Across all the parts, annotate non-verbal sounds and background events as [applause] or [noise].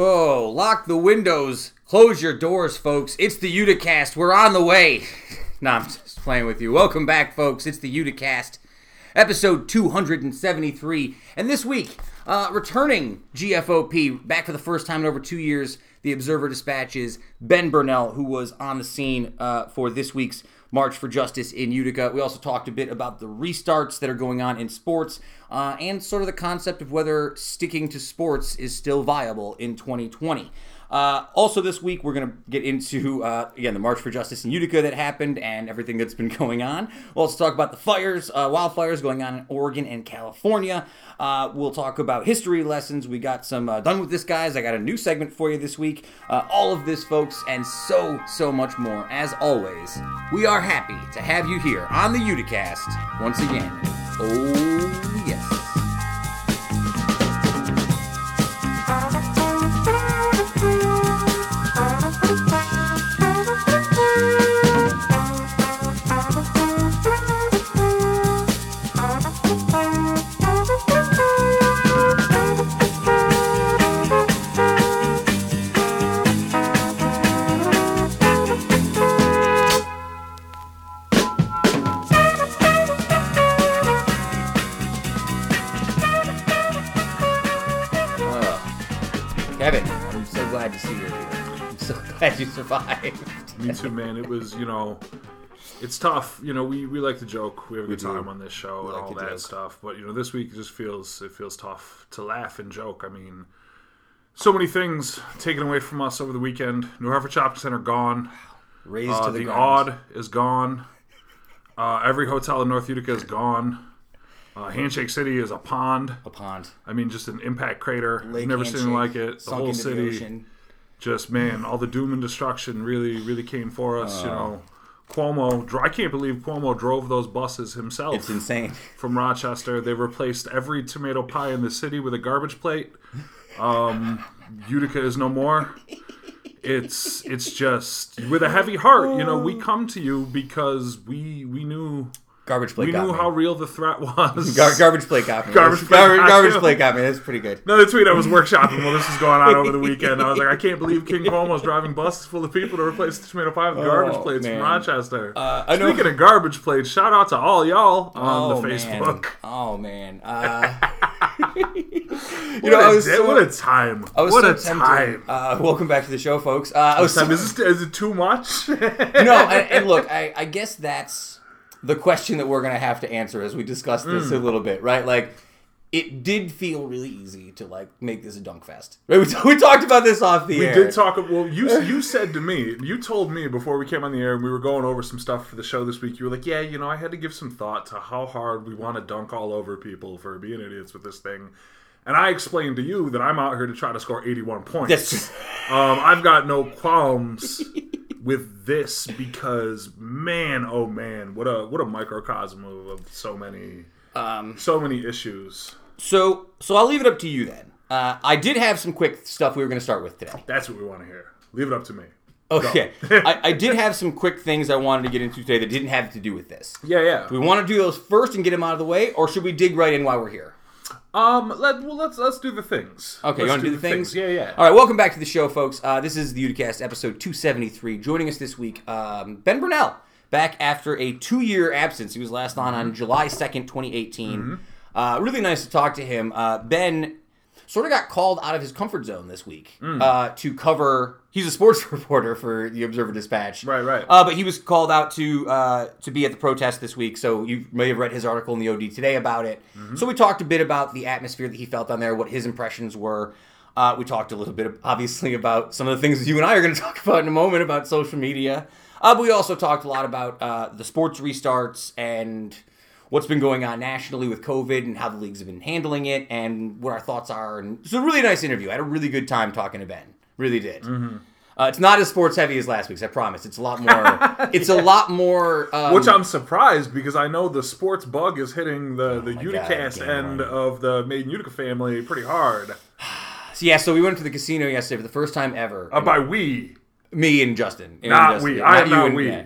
Oh, lock the windows, close your doors, folks. It's the Uticast. We're on the way. [laughs] nah, I'm just playing with you. Welcome back, folks. It's the Uticast, episode 273. And this week, uh, returning GFOP back for the first time in over two years, the Observer Dispatches, Ben Birnell, who was on the scene uh, for this week's March for Justice in Utica. We also talked a bit about the restarts that are going on in sports uh, and sort of the concept of whether sticking to sports is still viable in 2020. Uh, also, this week, we're going to get into, uh, again, the March for Justice in Utica that happened and everything that's been [laughs] going on. We'll also talk about the fires, uh, wildfires going on in Oregon and California. Uh, we'll talk about history lessons. We got some uh, Done with This, guys. I got a new segment for you this week. Uh, all of this, folks, and so, so much more. As always, we are happy to have you here on the Uticast once again. Oh, yes. Survived. [laughs] Me too, man. It was, you know, it's tough. You know, we, we like to joke. We have a good do. time on this show and like all that joke. stuff. But you know, this week just feels it feels tough to laugh and joke. I mean, so many things taken away from us over the weekend. New Hartford Shopping Center gone. Raised Uh, to the, the ground. Odd is gone. Uh, every hotel in North Utica is gone. Uh, Handshake City is a pond. A pond. I mean, just an impact crater. Lake Never seen like it. The sunk whole into the city ocean. Just man, all the doom and destruction really, really came for us. Oh. You know, Cuomo. I can't believe Cuomo drove those buses himself It's insane. from Rochester. They replaced every tomato pie in the city with a garbage plate. Um, Utica is no more. It's it's just with a heavy heart. You know, we come to you because we we knew Garbage plate we got knew me. how real the threat [laughs] was. Gar- garbage plate got me. Garbage plate Gar- got garbage you. plate got me. That's pretty good. Another tweet I was workshopping while this was going on over the weekend. I was like, I can't believe King Cuomo's driving buses full of people to replace the tomato pie with garbage Oh, plates man. from Rochester. Uh, I know- Speaking of garbage plates, shout out to all y'all on oh the Facebook. man. Oh man. Uh, What, [laughs] you know, a I was day- so, what a time! What so a tempted. time! Uh, welcome back to the show, folks. Uh, I was so, Is, this, is it too much? no, [laughs] and, and look, I, I guess that's the question that we're gonna have to answer as we discuss this Mm. a little bit, right? Like, it did feel really easy to like make this a dunk fest. Right? [laughs] We, we talked about this off the We air. We did talk. About well, you you said to me, you told me before we came on the air, and we were going over some stuff for the show this week. You were like, "Yeah, you know, I had to give some thought to how hard we want to dunk all over people for being idiots with this thing." And I explained to you that I'm out here to try to score 81 points. That's- Um, I've got no qualms [laughs] with this because, man, oh man, what a what a microcosm of, of so many um, so many issues. so, so I'll leave it up to you then. Uh, I did have some quick stuff we were gonna start with today. That's what we want to hear. Leave it up to me. Okay, [laughs] I, I did have some quick things I wanted to get into today that didn't have to do with this. Yeah, yeah. Do we want to do those first and get them out of the way, or should we dig right in while we're here? Um, let well let's let's do the things. Okay, you Let's want to do the things? Yeah, yeah. All right, welcome back to the show, folks. Uh, this is the Uticast, episode 273. Joining us this week, um, Ben Birnell, back after a two-year absence. He was last on on July 2nd, 2018. Uh, really nice to talk to him. Uh, ben sort of got called out of his comfort zone this week uh, to cover. He's a sports [laughs] reporter for the Observer Dispatch. Right, right. Uh, but he was called out to uh, to be at the protest this week, so you may have read his article in the OD today about it. So we talked a bit about the atmosphere that he felt on there, what his impressions were. Uh, we talked a little bit, obviously, about some of the things you and I are going [laughs] to talk about in a moment about social media. Uh, but we also talked a lot about uh, the sports restarts and what's been going on nationally with COVID and how the leagues have been handling it and what our thoughts are. And it's a really nice interview. I had a really good time talking to Ben. Really did. Uh, it's not as sports heavy as last week's. I promise. It's a lot more. [laughs] It's a lot more. Um, Which I'm surprised because I know the sports bug is hitting the the Oh my Uticast God, end of the Made In Utica family pretty hard. [sighs] So, yeah, so we went to the casino yesterday for the first time ever. Uh, by we, Me and Justin. And Not Justin, we. yeah, I am you not and- we. yeah.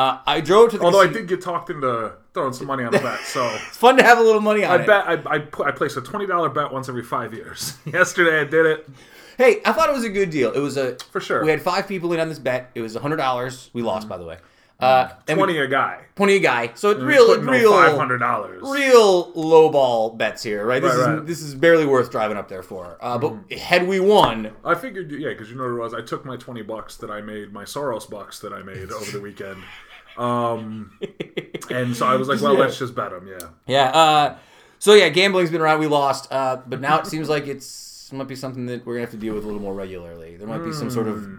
Uh, I drove to the. although I did get talked into throwing some money on the [laughs] bet, so It's fun to have a little money on I it. bet I I, put, I placed a twenty dollar bet once every five years. [laughs] Yesterday I did it. Hey, I thought it was a good deal. It was a For sure. We had five people in on this bet. It was hundred dollars. We lost, by the way. Uh, and we- Twenty a guy. twenty a guy. So it's real, real, five hundred dollars. real lowball bets here, right? This Right, is right. this is barely worth driving up there for. Uh, but had we won, I figured, yeah, because you know what it was. I took my twenty bucks that I made, my Soros bucks that I made over the weekend, um, and so I was like, well, let's just bet them. Yeah. yeah. Uh, so yeah, gambling's been around. We lost, uh, but now it seems like it's might be something that we're gonna have to deal with a little more regularly. There might be some sort of. Hmm.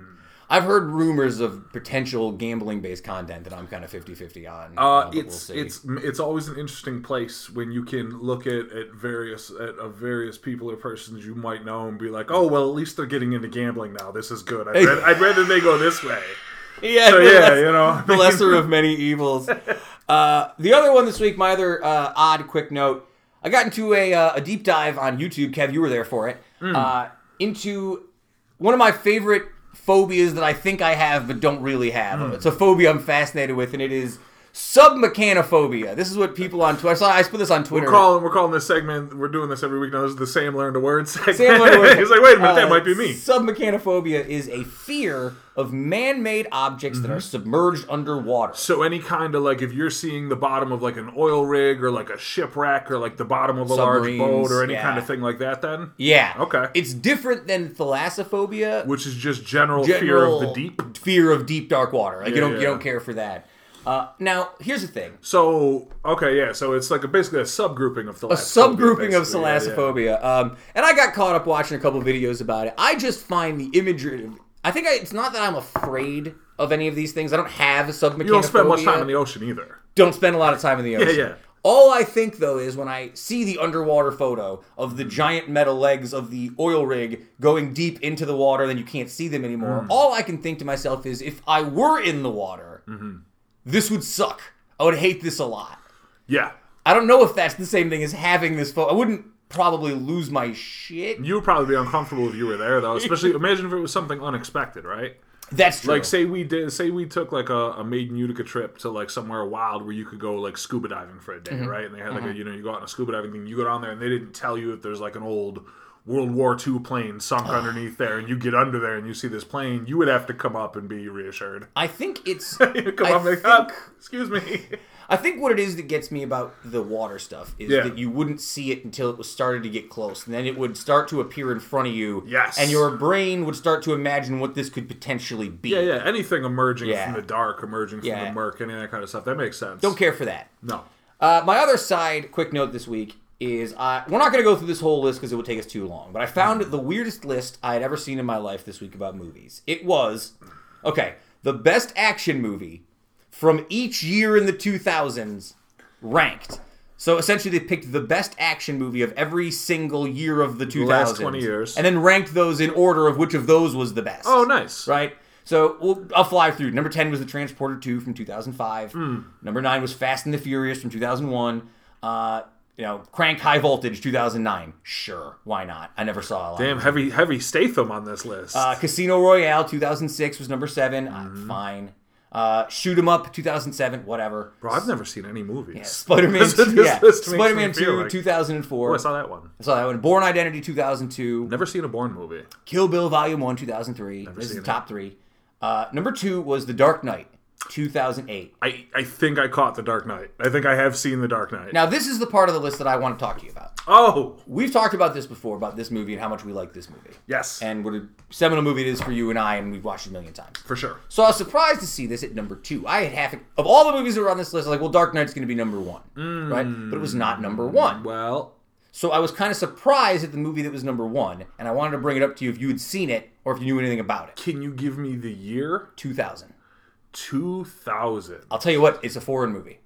I've heard rumors of potential gambling-based content that I'm kind of 50-50 on. Uh, but we'll it's it's it's always an interesting place when you can look at, at various at uh, various people or persons you might know and be like, oh well, at least they're getting into gambling now. This is good. I'd, [laughs] rather, I'd rather they go this way. [laughs] yeah, So yeah, less- you know, the lesser of [laughs] many evils. Uh, the other one this week, my other uh, odd quick note, I got into a, uh, a deep dive on YouTube. Kev, you were there for it. Uh, into one of my favorite phobias that I think I have but don't really have. Hmm. It's a phobia I'm fascinated with, and it is submechanophobia. This is what people on Twitter. I, saw, I put this on Twitter. We're calling we're calling this segment. We're doing this every week now. This is the same learned to word segment. Sam Leonard was- [laughs] He's like, wait a minute, uh, that might be me. Submechanophobia is a fear of man-made objects that are Mm-hmm. submerged underwater. So any kind of like if you're seeing the bottom of like an oil rig or like a shipwreck or like the bottom of a large boat or any yeah. kind of thing like that, then Yeah. Okay. It's different than thalassophobia. which is just general, fear of the deep. Fear of deep dark water. Like you don't you don't care for that. Uh, now here's the thing: So okay, yeah. So it's like a, basically a subgrouping of a thalassophobia. subgrouping of basically. Yeah, yeah. Um, and I got caught up watching a couple videos about it. I just find the imagery. I think I, it's not that I'm afraid of any of these things. I don't have a submechanophobia. You don't spend much time in the ocean either. don't spend a lot of time in the ocean. yeah. All I think though is when I see the underwater photo of the giant metal legs of the oil rig going deep into the water, then you can't see them anymore. All I can think to myself is if I were in the water, this would suck. I would hate this a lot. Yeah. I don't know if that's the same thing as having this photo. I wouldn't probably lose my shit. You would probably be uncomfortable if you were there, though. Especially imagine if it was something unexpected, right? That's true. Like say we did, say we took like a, a Made In Utica trip to like somewhere wild where you could go like scuba diving for a day, Mm-hmm. right? And they had like a you know you go out on a scuba diving thing, you go down there and they didn't tell you if there's like an old World War II plane sunk underneath there, and you get under there and you see this plane, you would have to come up and be reassured. I think it's. [laughs] Come I up like, think- "Ah, excuse me. [laughs] I think what it is that gets me about the water stuff is Yeah. that you wouldn't see it until it was started to get close, and then it would start to appear in front of you. Yes. And your brain would start to imagine what this could potentially be. Yeah, yeah. Anything emerging Yeah. from the dark, emerging from Yeah. the murk, any of that kind of stuff, that makes sense. Don't care for that. No. Uh, my other side, quick note this week is uh, we're not going to go through this whole list because it would take us too long. But I found the weirdest list I had ever seen in my life this week about movies. It was okay, the best action movie from each year in the 2000s ranked. So essentially, they picked the best action movie of every single year of the 2000s, last 20 years. and then ranked those in order of which of those was the best. Oh, nice. Right? So we'll, I'll fly through. Number 10 was The Transporter 2 from 2005. Hmm. Number 9 was Fast and the Furious from 2001. Uh, you know, Crank High Voltage 2009. Sure, why not? I never saw a lot. Damn, heavy, heavy Statham on this list. Uh, Casino Royale 2006 was number 7. Uh, Mm-hmm. fine. Uh, Shoot 'em Up 2007. Whatever. Bro, I've never seen any movies. Spider-Man, [laughs] yeah. makes me Spider-Man 2 like- 2004. Oh, I saw that one. I saw that one. Bourne Identity 2002. Never seen a Bourne movie. Kill Bill Volume 1 2003. this is the it. top 3. Uh, number 2 was The Dark Knight 2008. I, I think I caught The Dark Knight. I think I have seen The Dark Knight. Now, this is the part of the list that I want to talk to you about. oh, We've talked about this before, about this movie and how much we like this movie. yes. And what a seminal movie it is for you and I, and we've watched it a million times. for sure. So I was surprised to see this at number two. I had half of all the movies that were on this list. I was like, well, Dark Knight's going to be number one, mm. right? But it was not number one. Well, So I was kind of surprised at the movie that was number one, and I wanted to bring it up to you if you had seen it or if you knew anything about it. can you give me the year? 2000. 2000. I'll tell you what, it's a foreign movie.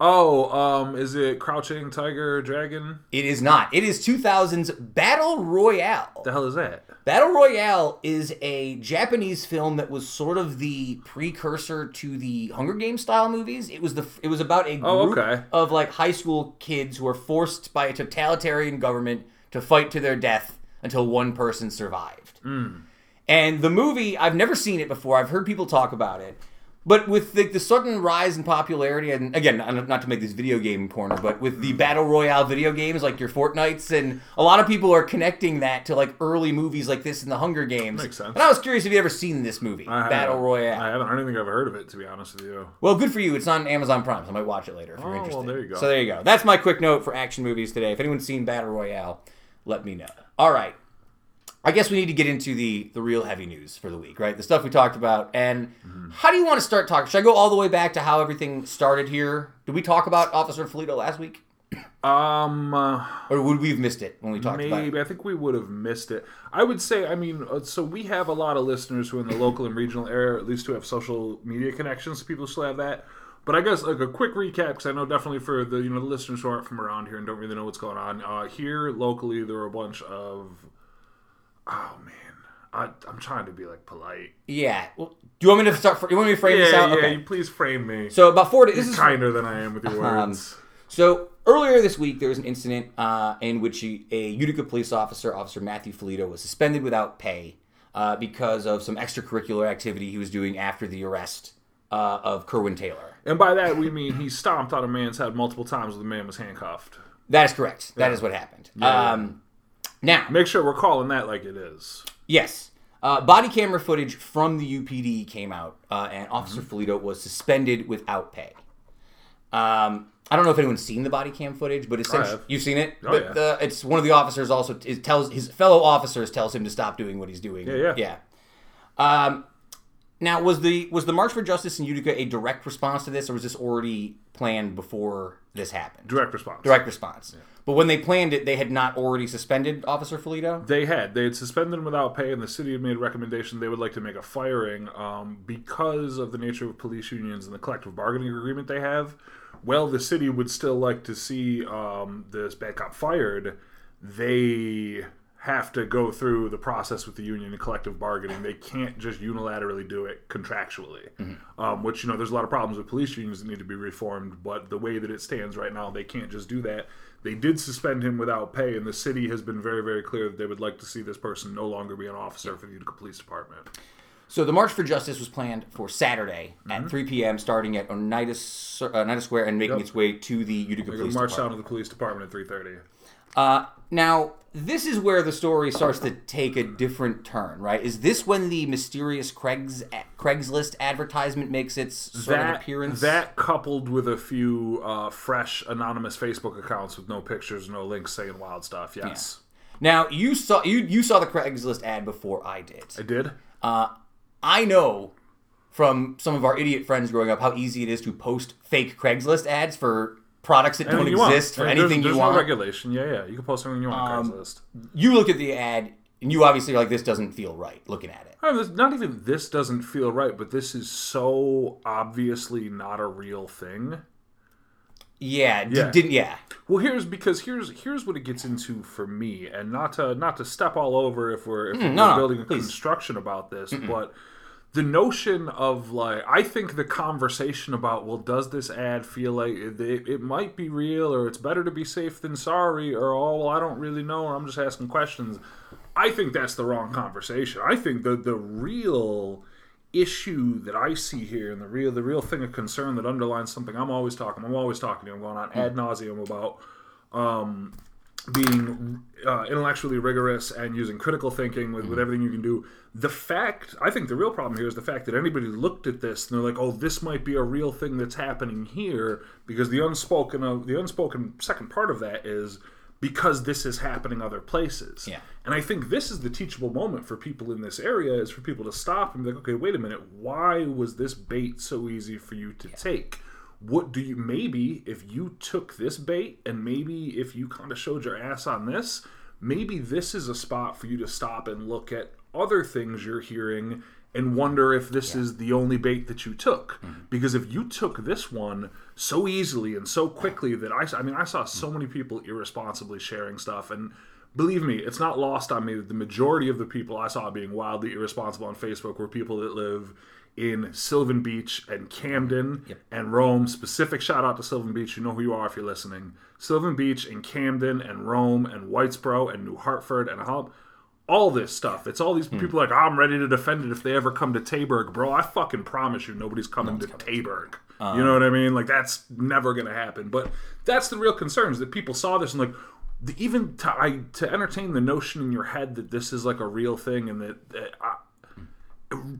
Oh, um, is it Crouching Tiger Dragon? It is not. It is 2000's Battle Royale. The hell is that? Battle Royale is a Japanese film that was sort of the precursor to the Hunger Games style movies. It was the it was about a group Oh, okay. of like high school kids who are forced by a totalitarian government to fight to their death until one person survived. Hmm. And the movie, I've never seen it before. I've heard people talk about it, But with the, the sudden rise in popularity, and again, not not to make this video game corner, but with the battle royale video games like your Fortnites, and a lot of people are connecting that to like early movies like this in the Hunger Games. Makes sense. And I was curious if you ever seen this movie, I Battle Royale. I haven't. I don't think I've heard of it to be honest with you. Well, good for you. It's on Amazon Prime, so I might watch it later if you're Oh, well, interested. there you go. So there you go. That's my quick note for action movies today. If anyone's seen Battle Royale, let me know. All right. I guess we need to get into the the real heavy news for the week, right? The stuff we talked about. And Mm-hmm. how do you want to start talking? Should I go all the way back to how everything started here? Did we talk about Officer Felito last week? [clears throat] Um, uh, Or would we have missed it when we talked about it? maybe I think we would have missed it. I would say, I mean, uh, so we have a lot of listeners who are in the local and regional area, at least who have social media connections. People still have that. But I guess like a quick recap, because I know definitely for the you know the listeners who aren't from around here and don't really know what's going on. Uh, here locally, there are a bunch of, oh man, I, I'm trying to be like polite. Yeah. Well, do you want me to start? You want me to frame Yeah, this out? yeah. okay. You please frame me. So about four days. This is kinder than I am with your [laughs] Um, words. So earlier this week, there was an incident uh, in which a Utica police officer, Officer Matthew Felito, was suspended without pay uh, because of some extracurricular activity he was doing after the arrest uh, of Kerwin Taylor. and by that we mean he stomped on a man's head multiple times when the man was handcuffed. That is correct. That is what happened. yeah. Um, now, Make sure we're calling that like it is. yes, uh, body camera footage from the UPD came out, uh, and Officer Mm-hmm. Was suspended without pay. Um, I don't know if anyone's seen the body cam footage, but essentially, you've seen it. Oh, but yeah. uh, it's one of the officers also it tells his fellow officers tells him to stop doing what he's doing. Yeah, yeah. yeah. Um, now was the was the March for Justice in Utica a direct response to this, or was this already planned before this happened? Direct response. Direct response. But when they planned it, they had not already suspended Officer Felito. They had they had suspended him without pay, and the city had made a recommendation they would like to make a firing um, because of the nature of police unions and the collective bargaining agreement they have. Well, the city would still like to see um, this bad cop fired. They have to go through the process with the union and collective bargaining. They can't just unilaterally do it contractually, um, which you know there's a lot of problems with police unions that need to be reformed. But the way that it stands right now, they can't just do that. They did suspend him without pay, and the city has been very, very clear that they would like to see this person no longer be an officer for the Utica Police Department. So the March for Justice was planned for Saturday Mm-hmm. at 3 p.m., starting at Oneida, uh, Oneida Square and making Yep. its way to the Utica Police march Department. down to the police department at three thirty. Uh, now, this is where the story starts to take a different turn, right? Is this when the mysterious Craig's Craigslist advertisement makes its sort of That appearance? that coupled with a few uh, fresh anonymous Facebook accounts with no pictures, no links, saying wild stuff. Yes, now you saw you you saw the Craigslist ad before I did. I did. Uh, I know from some of our idiot friends growing up how easy it is to post fake Craigslist ads for products that don't Anything you want. exist for There's- anything there's you no want. regulation. Yeah, yeah. You can post anything you want on Um, Craigslist. you look at the ad and you obviously are like this doesn't feel right looking at it. I mean, not even this doesn't feel right, but this is so obviously not a real thing. Yeah, d- Yeah. didn't yeah. Well, here's because here's here's what it gets into for me, and not to not to step all over if we're if we're Mm, no, no, building a construction about this, but the notion of like I think the conversation about well, does this ad feel like it, it, it might be real, or it's better to be safe than sorry, or oh well, I don't really know, or I'm just asking questions. I think that's the wrong conversation. I think the the real issue that I see here and the real the real thing of concern that underlines something I'm always talking I'm always talking to I'm going on ad nauseum about um, being uh, intellectually rigorous and using critical thinking with, with everything you can do. The fact, I think the real problem here is the fact that anybody looked at this and they're like, "Oh, this might be a real thing that's happening here," because the unspoken of the unspoken second part of that is because this is happening other places. Yeah. And I think this is the teachable moment for people in this area is for people to stop and be like, okay, wait a minute, why was this bait so easy for you to take? What do you maybe if you took this bait and maybe if you kind of showed your ass on this, maybe this is a spot for you to stop and look at other things you're hearing and wonder if this is the only bait that you took. Mm-hmm. Because if you took this one so easily and so quickly that I, I mean, I saw so many people irresponsibly sharing stuff. And believe me, it's not lost on me that the majority of the people I saw being wildly irresponsible on Facebook were people that live in Sylvan Beach and Camden and Rome. Specific shout out to Sylvan Beach. You know who you are if you're listening. Sylvan Beach and Camden and Rome and Whitesboro and New Hartford and Hull all this stuff. It's all these Hmm. people like, I'm ready to defend it if they ever come to Taberg, bro. I fucking promise you, nobody's coming to Taberg. Um, you know what I mean? Like that's never gonna happen. But that's the real concern is that people saw this and like, the, even to I, to entertain the notion in your head that this is like a real thing and that, that I,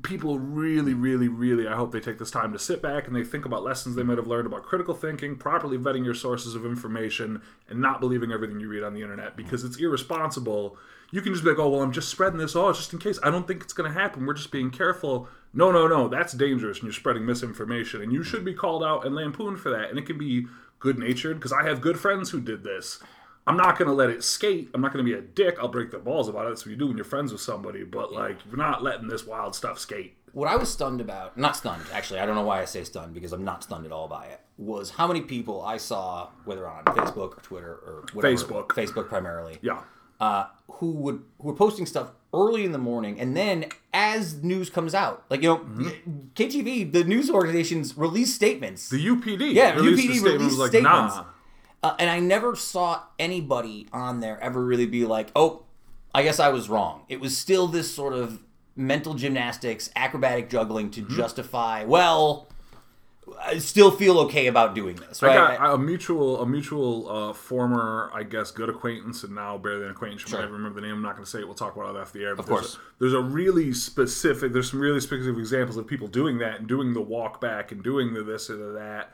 people really, really, really, I hope they take this time to sit back and they think about lessons they might have learned about critical thinking, properly vetting your sources of information, and not believing everything you read on the internet because it's irresponsible. You can just be like, oh, well, I'm just spreading this. Oh, just in case. I don't think it's going to happen. We're just being careful. No, no, no. That's dangerous and you're spreading misinformation. And you should be called out and lampooned for that. And it can be good natured because I have good friends who did this. I'm not going to let it skate. I'm not going to be a dick. I'll break the balls about it. That's what you do when you're friends with somebody. But, like, you're not letting this wild stuff skate. What I was stunned about, not stunned, actually, I don't know why I say stunned because I'm not stunned at all by it, was how many people I saw, whether on Facebook or Twitter or whatever, Facebook. Facebook primarily, Yeah. uh, who would who were posting stuff early in the morning, and then as news comes out, like you know, KTV, the news organizations release statements, The UPD. Yeah, released UPD released was like, statements. Nah. Uh, and I never saw anybody on there ever really be like, "Oh, I guess I was wrong." It was still this sort of mental gymnastics, acrobatic juggling to Mm-hmm. justify. Well, I still feel okay about doing this, I right? got a mutual, a mutual uh, former, I guess, good acquaintance, and now barely an acquaintance. You might remember the name. I'm not going to say it. We'll talk about it after the air. But Of there's course. a, there's a really specific. There's some really specific examples of people doing that and doing the walk back and doing the this or the that.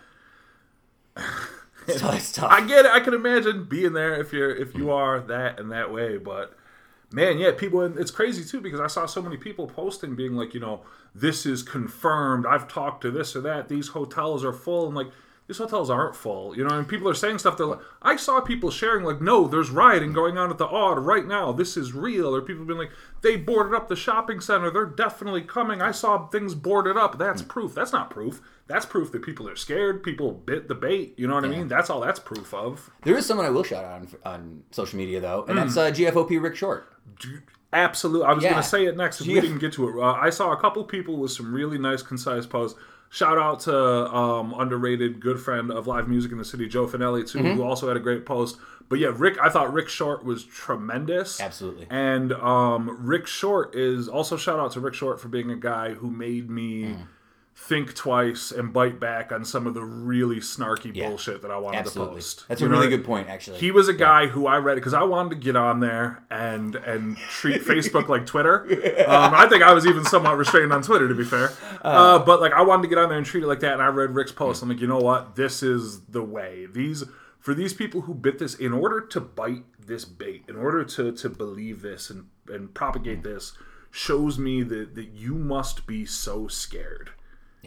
[laughs] so it's tough. I get it. I can imagine being there if you're if you are that and that way, but man, yeah, people. It's crazy too because I saw so many people posting, being like, you know, this is confirmed. I've talked to this or that. These hotels are full, and like these hotels aren't full. You know, and people are saying stuff. They're like, I saw people sharing like, no, there's rioting going on at the Odd right now. This is real. Or people being like, they boarded up the shopping center. They're definitely coming. I saw things boarded up. That's proof. That's not proof. That's proof that people are scared. People bit the bait. You know what I mean? That's all that's proof of. there is someone I will shout out on, on social media though, Hmm. and that's uh, GFOP Rick Short. Absolutely. I was Yeah. going to say it next if we Yeah. didn't get to it. Uh, I saw a couple people with some really nice, concise posts. Shout out to um, underrated good friend of live music in the city, Joe Finelli, too, Mm-hmm. who also had a great post. But yeah, Rick, I thought Rick Short was tremendous. Absolutely. And um, Rick Short is also shout out to Rick Short for being a guy who made me Mm. Think twice and bite back on some of the really snarky Yeah. bullshit that I wanted Absolutely, to post. that's You a really good point, actually. he was a guy who I read because I wanted to get on there and and treat Facebook like Twitter. Um, I think I was even somewhat restrained on Twitter, to be fair. Uh, but like I wanted to get on there and treat it like that. And I read Rick's post. I'm like, you know what? This is the way. These for these people who bit this in order to bite this bait, in order to to believe this and and propagate this, shows me that that you must be so scared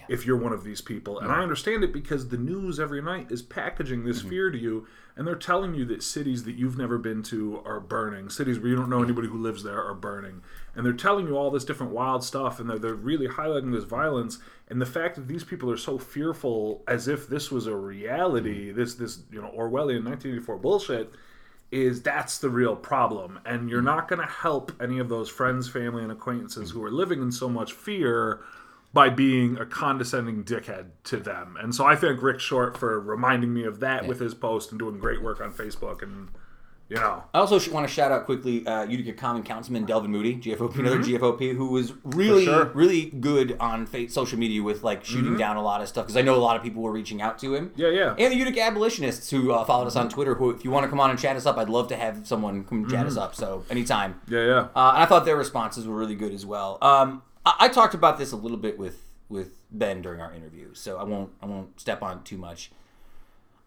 if you're one of these people. And I understand it because the news every night is packaging this mm-hmm. fear to you, and they're telling you that cities that you've never been to are burning, cities where you don't know anybody who lives there are burning. And they're telling you all this different wild stuff, and they're, they're really highlighting this violence. And the fact that these people are so fearful as if this was a reality, mm-hmm. this, this you know, Orwellian 1984 bullshit, is that's the real problem. And you're mm-hmm. not going to help any of those friends, family, and acquaintances who are living in so much fear by being a condescending dickhead to them. And so I thank Rick Short for reminding me of that with his post and doing great work on Facebook. And, you know, I also want to shout out quickly uh, Utica Common Councilman Delvin Moody, GFOP, another GFOP, who was really, Mm-hmm. sure. Mm-hmm. really good on social media with like shooting down a lot of stuff because I know a lot of people were reaching out to him. Yeah, yeah. And the Utica abolitionists who uh, followed us on Twitter, who if you want to come on and chat us up, I'd love to have someone come chat Mm-hmm. us up. So anytime. yeah, yeah. Uh, and I thought their responses were really good as well. Um, I, I talked about this a little bit with with Ben during our interview, so I won't I won't step on too much.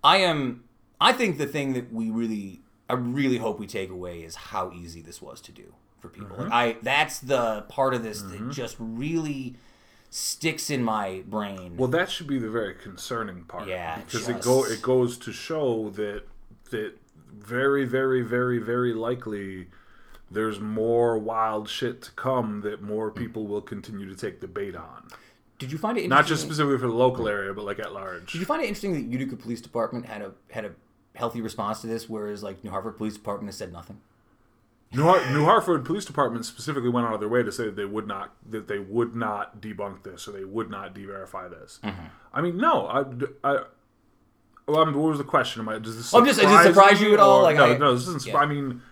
I am. I think the thing that we really, I really hope we take away is how easy this was to do for people. Mm-hmm. Like I, that's the part of this that mm-hmm. just really sticks in my brain. Well, that should be the very concerning part. Yeah, because it go it goes to show that that very, very, very, very likely there's more wild shit to come that more people will continue to take the bait on. Did you find it Not just specifically for the local area, but like at large. Did you find it interesting that Utica Police Department had a had a healthy response to this, whereas like New Hartford Police Department has said nothing? New, Har- New Hartford Police Department specifically went out of their way to say that they would not that they would not debunk this or they would not de-verify this. Mm-hmm. I mean, no, I, I well, I mean, what was the question? Am I does this? I'm just- does it surprise you at all? or- Like, no, I- no, this doesn't. yeah. I mean,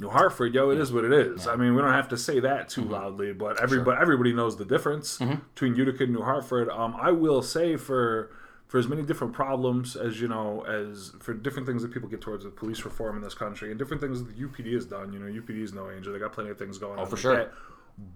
New Hartford, yo, it is what it is. I mean, we don't have to say that too Mm-hmm. loudly, but everybody everybody knows the difference between Utica and New Hartford. Um, I will say for for as many different problems as you know, as for different things that people get towards with police reform in this country, and different things that the UPD has done. You know, UPD is no angel; they got plenty of things going on. Oh, for like sure. that.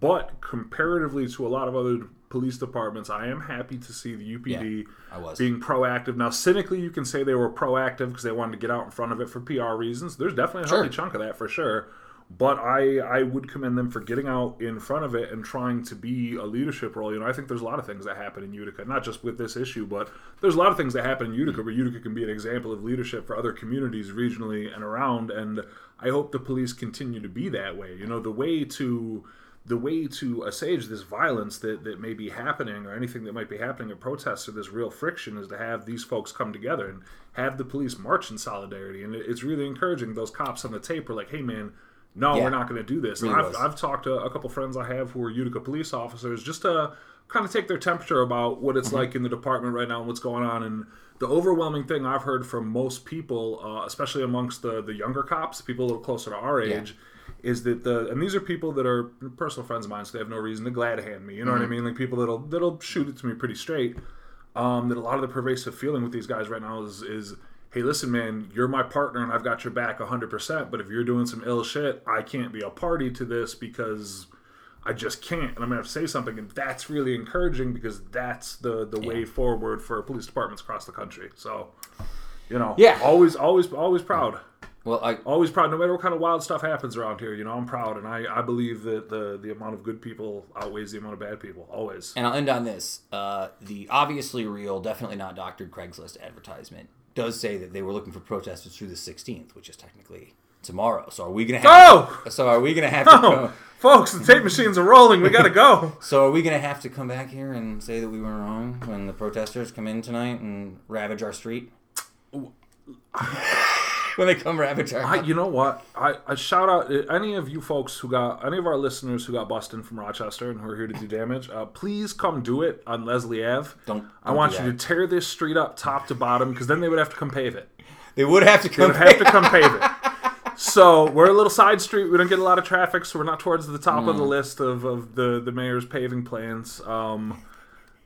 But comparatively to a lot of other police departments, I am happy to see the UPD was. being proactive. Now, cynically, you can say they were proactive because they wanted to get out in front of it for PR reasons. There's definitely a Sure. healthy chunk of that for sure. But I, I would commend them for getting out in front of it and trying to be a leadership role. You know, I think there's a lot of things that happen in Utica, not just with this issue, but there's a lot of things that happen in Utica where Utica can be an example of leadership for other communities regionally and around. And I hope the police continue to be that way. You know, the way to the way to assuage this violence that, that may be happening or anything that might be happening at protests or this real friction is to have these folks come together and have the police march in solidarity. And it's really encouraging. Those cops on the tape are like, hey, man, no, Yeah. we're not going to do this. And Really I've. I've talked to a couple friends I have who are Utica police officers just to kind of take their temperature about what Mm-hmm. it's like in the department right now and what's going on. And the overwhelming thing I've heard from most people, uh, especially amongst the, the younger cops, people a little closer to our age, is that the and these are people that are personal friends of mine, so they have no reason to glad hand me. You know what I mean? Like people that'll that'll shoot it to me pretty straight. Um, that a lot of the pervasive feeling with these guys right now is is hey, listen, man, you're my partner and I've got your back 100%. But if you're doing some ill shit, I can't be a party to this because I just can't. And I'm to have to say something. And that's really encouraging because that's the, the way forward for police departments across the country. So, you know, Yeah. always, always, always proud. Well, I, Always proud, no matter what kind of wild stuff happens around here. You know, I'm proud, and I, I believe that the the amount of good people outweighs the amount of bad people. Always. and I'll end on this. Uh, the obviously real, definitely not doctored Craigslist advertisement does say that they were looking for protesters through the 16th, which is technically tomorrow. So are we gonna have? Oh! So are we gonna have to? Go, folks, the tape machines are rolling. We gotta go. [laughs] so are we gonna have to come back here and say that we were wrong when the protesters come in tonight and ravage our street? [laughs] [laughs] when they come our. I, you know what? I, I shout out uh, any of you folks who got any of our listeners who got busted from Rochester and who are here to do damage. Uh, please come do it on Leslie Ave. Don't- I don't want do you that. to tear this street up top to bottom because then they would have to come pave it. they would have to They come. would have to come pave it. [laughs] So we're a little side street. We don't get a lot of traffic, so we're not towards the top Mm. of the list of, of the the mayor's paving plans. Um,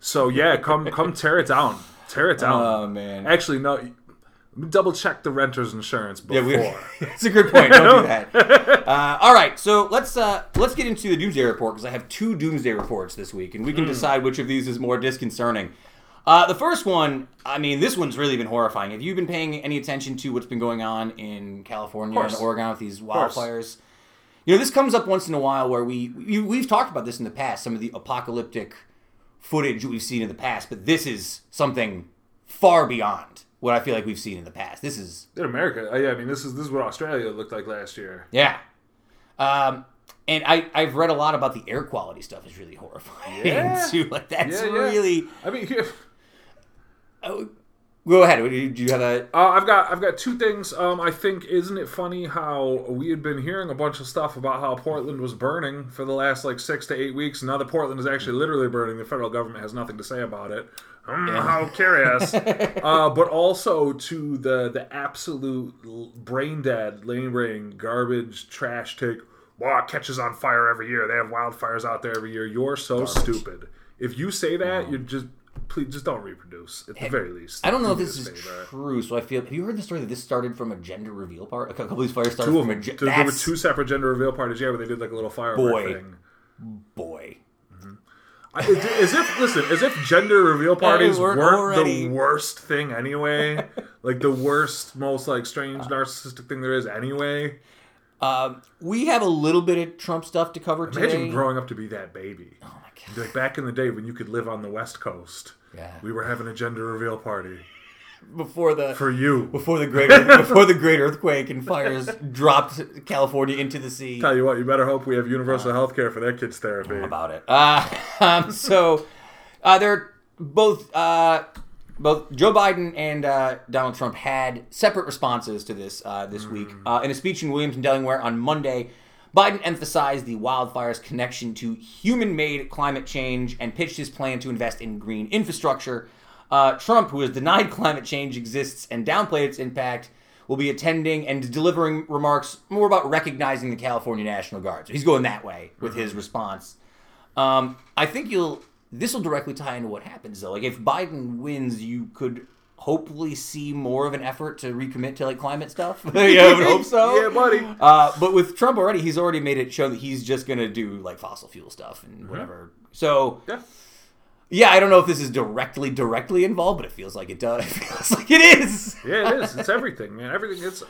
so yeah, come come tear it down. Tear it down. Oh man. Actually, no. Double check the renter's insurance Yeah, before. [laughs] we, it's a good point. Don't do that. [laughs] Uh, all right, so let's uh, let's get into the doomsday report because I have two doomsday reports this week, and we can decide which of these is more disconcerting. Uh, the first one, I mean, this one's really been horrifying. Have you been paying any attention to what's been going on in California and. Oregon with these wildfires? You know, this comes up once in a while where we, we we've talked about this in the past, some of the apocalyptic footage we've seen in the past, but this is something far beyond what I feel like we've seen in the past. This is In America, yeah, I mean, this is this is what Australia looked like last year. Yeah. Um, and I, I've read a lot about the air quality stuff is really horrifying Yeah. [laughs] too. Like that's Yeah, yeah. really. I mean, [laughs] here, Oh, go ahead. Do you do you have a? uh, I've got I've got two things. Um, I think isn't it funny how we had been hearing a bunch of stuff about how Portland was burning for the last like six to eight weeks. Now that Portland is actually literally burning, the federal government has nothing to say about it. Hmm, How curious! [laughs] uh, but also to the the absolute brain dead, lingering garbage trash take. Wow, it catches on fire every year. They have wildfires out there every year. You're so stupid. If you say that, you're just please just don't reproduce at the very least. I don't know if this is true. So I feel. Have you heard the story that this started from a gender reveal part? A couple of these fires started Two of from a. Ge- There, there were two separate gender reveal parties. Yeah, where they did like a little firework Boy. thing. Boy. As if listen, as if gender reveal parties weren't weren't the worst thing anyway. [laughs] like the worst, most like strange narcissistic thing there is anyway. Um, we have a little bit of Trump stuff to cover Imagine today. growing up to be that baby. oh my god. Like back in the day when you could live on the West Coast. Yeah. We were having a gender reveal party Before the for you. before the great before the great earthquake and fires [laughs] dropped California into the sea. Tell you what, you better hope we have universal health care for that kid's therapy. about it. Uh, [laughs] um, so uh, they're both uh, both Joe Biden and uh, Donald Trump had separate responses to this uh, this week. Uh, in a speech in Wilmington, Delaware on Monday, Biden emphasized the wildfires' connection to human-made climate change and pitched his plan to invest in green infrastructure. Uh, Trump, who has denied climate change exists and downplayed its impact, will be attending and delivering remarks more about recognizing the California National Guard. So he's going that way with his response. Um, I think you'll. This will directly tie into what happens though. Like if Biden wins, you could hopefully see more of an effort to recommit to like climate stuff. [laughs] yeah, I would hope so. [laughs] Yeah, buddy. Uh, but with Trump already, he's already made it show that he's just gonna do like fossil fuel stuff and whatever. So Yeah. Yeah, I don't know if this is directly directly involved, but it feels like it does. [laughs] It feels like it is. Yeah, it is. It's everything, man. Everything. It's.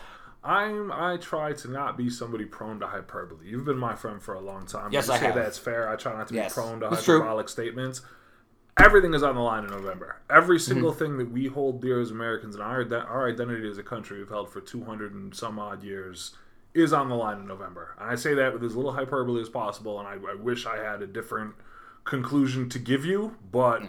I'm. I try to not be somebody prone to hyperbole. You've been my friend for a long time. Yes, you I say have. that's fair. I try not to Yes, be prone to that's true. hyperbolic statements. Everything is on the line in November. Every single Mm-hmm. thing that we hold dear as Americans and our our identity as a country we've held for 200 and some odd years is on the line in November. And I say that with as little hyperbole as possible. And I, I wish I had a different conclusion to give you, but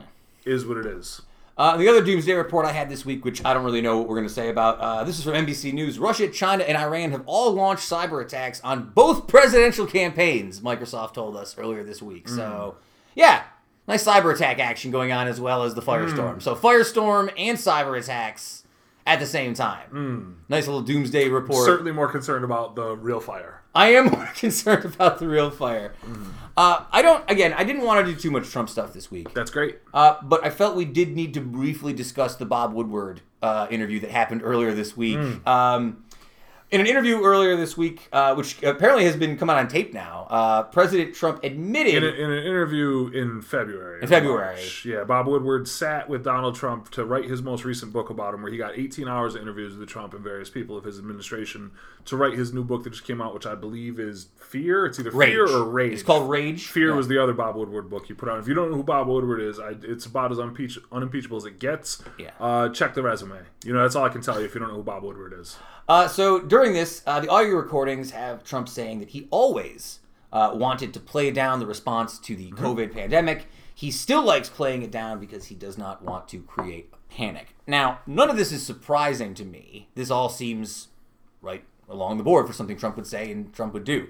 is what it is. Uh, the other doomsday report I had this week, which I don't really know what we're going to say about, uh, this is from NBC News. Russia, China, and Iran have all launched cyber attacks on both presidential campaigns, Microsoft told us earlier this week. So, yeah, nice cyber attack action going on as well as the Firestorm. So, Firestorm and cyber attacks at the same time. Nice little doomsday report. Certainly more concerned about the real fire. I am [laughs] more concerned about the real fire. Uh, I don't, again, I didn't want to do too much Trump stuff this week. That's great. Uh, but I felt we did need to briefly discuss the Bob Woodward uh, interview that happened earlier this week. Um, in an interview earlier this week, uh, which apparently has been come out on tape now, uh, President Trump admitted. in, a, in an interview in February. In February. March, yeah, Bob Woodward sat with Donald Trump to write his most recent book about him, where he got 18 hours of interviews with Trump and various people of his administration to write his new book that just came out, which I believe is Fear. It's either Rage. Fear or Rage. It's called Rage. Fear Yeah. was the other Bob Woodward book he put out. If you don't know who Bob Woodward is, I, it's about as unpeach, unimpeachable as it gets. Yeah. Uh, check the resume. You know, that's all I can tell you if you don't know who Bob Woodward is. Uh, so during this, uh, the audio recordings have Trump saying that he always uh, wanted to play down the response to the COVID pandemic. He still likes playing it down because he does not want to create a panic. Now, none of this is surprising to me. This all seems right along the board for something Trump would say and Trump would do.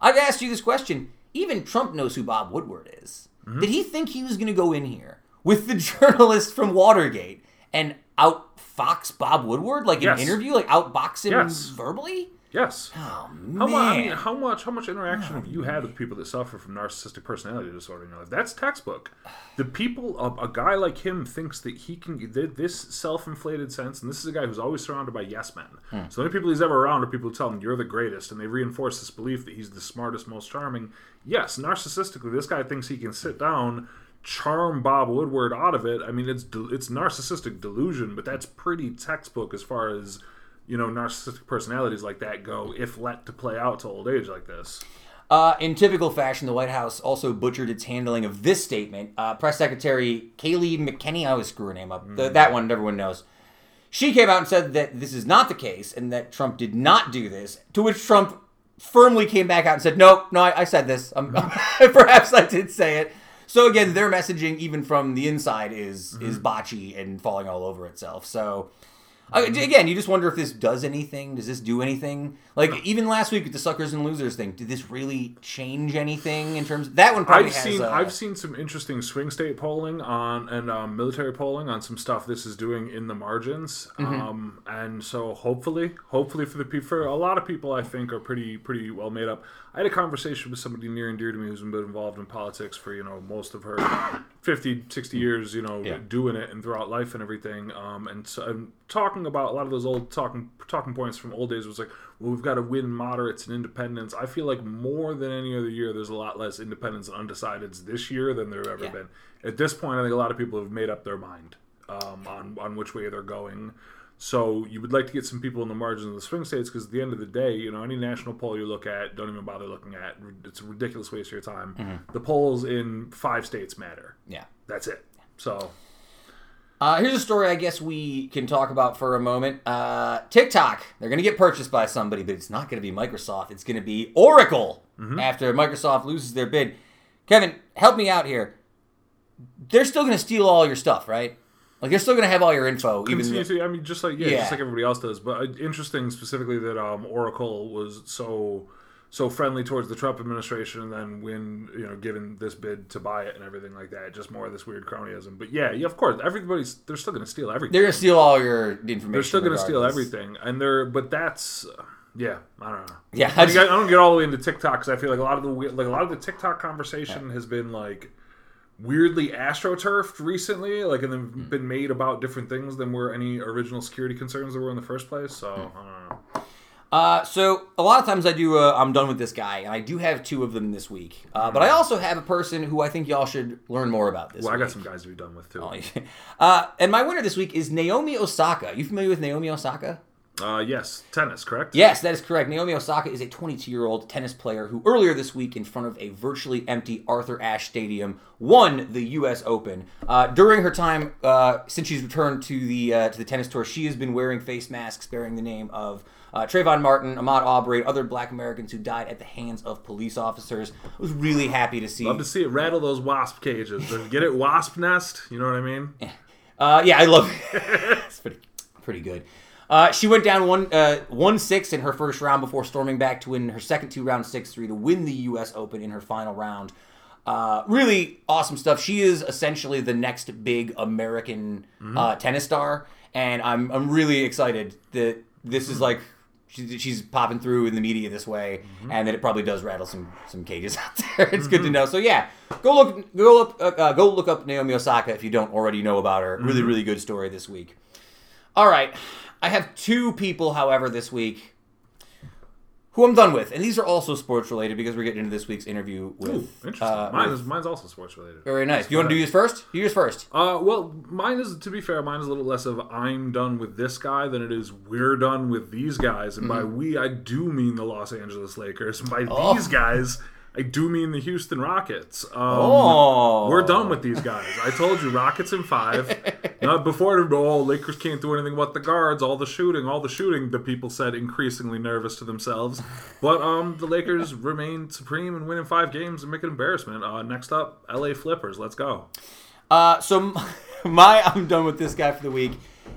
I've asked you this question. Even Trump knows who Bob Woodward is. Did he think he was going to go in here with the [laughs] journalist from Watergate and outfox Bob Woodward, like in Yes. an interview, like outbox him Yes. verbally? Yes. Oh man! How much? I mean, how much? How much interaction have oh, you had with people that suffer from narcissistic personality disorder in your life? That's textbook. The people, a, a guy like him thinks that he can. th- This self-inflated sense, and this is a guy who's always surrounded by yes men. Hmm. So the only people he's ever around are people who tell him you're the greatest, and they reinforce this belief that he's the smartest, most charming. Yes, narcissistically, this guy thinks he can sit down. Charm Bob Woodward out of it. I mean, it's it's narcissistic delusion, but that's pretty textbook as far as you know, narcissistic personalities like that go if let to play out to old age like this. Uh, in typical fashion, the White House also butchered its handling of this statement. Uh, Press Secretary Kaylee McKinney, I always screw her name up. Mm. The, that one everyone knows. She came out and said that this is not the case and that Trump did not do this. To which Trump firmly came back out and said, "No, no, I, I said this. Um, [laughs] perhaps I did say it." So again, their messaging, even from the inside, is is Mm-hmm. botchy and falling all over itself. So. Uh, again, you just wonder if this does anything. Does this do anything? Like even last week with the suckers and losers thing, did this really change anything in terms? Of, That one probably I've seen I've seen some interesting swing state polling on and um, military polling on some stuff this is doing in the margins, Mm-hmm. um, and so hopefully, hopefully for the people, for a lot of people, I think are pretty pretty well made up. I had a conversation with somebody near and dear to me who's been involved in politics for you know most of her [coughs] 50, 60 years, you know, Yeah. doing it and throughout life and everything. Um, and so I'm talking about a lot of those old talking talking points from old days was like, well, we've got to win moderates and independents. I feel like more than any other year, there's a lot less independents and undecideds this year than there have ever Yeah. been. At this point, I think a lot of people have made up their mind um, on on which way they're going. So you would like to get some people in the margins of the swing states because at the end of the day, you know, any national poll you look at, don't even bother looking at. It's a ridiculous waste of your time. The polls in five states matter. yeah. That's it. So Uh, here's a story I guess we can talk about for a moment. Uh, TikTok, they're going to get purchased by somebody, but it's not going to be Microsoft. It's going to be Oracle after Microsoft loses their bid. Kevin, help me out here. They're still going to steal all your stuff, right? Like they're still going to have all your info, even though, I mean, just like yeah, Yeah. just like everybody else does. But uh, interesting, specifically that um, Oracle was so so friendly towards the Trump administration, and then when you know given this bid to buy it and everything like that, just more of this weird cronyism. But yeah, yeah, of course, everybody's they're still going to steal everything. They're gonna steal all your information. They're still going to steal everything, and they're but that's yeah, I don't know. Yeah, I, don't- I don't get all the way into TikTok because I feel like a lot of the like a lot of the TikTok conversation has been like weirdly astroturfed recently, like and then Hmm. been made about different things than were any original security concerns there were in the first place. So Hmm. I don't know. Uh, so a lot of times I do. Uh, I'm done with this guy, and I do have two of them this week. Uh, but I also have a person who I think y'all should learn more about this. Well, I got some guys to be done with too. [laughs] uh, and my winner this week is Naomi Osaka. You familiar with Naomi Osaka? Uh, yes, tennis, correct? Yes, that is correct. Naomi Osaka is a 22 year old tennis player who earlier this week, in front of a virtually empty Arthur Ashe Stadium, won the U.S. Open. Uh, during her time uh, since she's returned to the uh, to the tennis tour, she has been wearing face masks bearing the name of uh, Trayvon Martin, Ahmaud Arbery, other Black Americans who died at the hands of police officers. I was really happy to see. Love to see it rattle those wasp cages. Get it, wasp nest. You know what I mean? [laughs] Uh, yeah, I love it. [laughs] it's pretty, pretty good. Uh, she went down one uh, one six in her first round before storming back to win her second two round six three to win the U.S. Open in her final round. Uh, really awesome stuff. She is essentially the next big American uh, tennis star, and I'm I'm really excited that this is like she's, she's popping through in the media this way, and that it probably does rattle some some cages [laughs] out there. It's good to know. So yeah, go look go look uh, uh, go look up Naomi Osaka if you don't already know about her. Really really good story this week. All right, I have two people, however, this week who I'm done with, and these are also sports related because we're getting into this week's interview with. Ooh, interesting. uh, Mine with- is mine's also sports related. very nice. You want to do yours first? You yours first. Uh, well, mine is to be fair, mine is a little less of I'm done with this guy than it is we're done with these guys, and by we I do mean the Los Angeles Lakers, and by Oh. these guys I do mean the Houston Rockets. Um, Oh. we're done with these guys. I told you, Rockets in five. [laughs] Not before oh Lakers can't do anything but the guards, all the shooting, all the shooting. The people said increasingly nervous to themselves, but um, the Lakers remain supreme and winning five games and make an embarrassment. Uh, next up, L.A. Flippers. Let's go. Uh, so [laughs] my I'm done with this guy for the week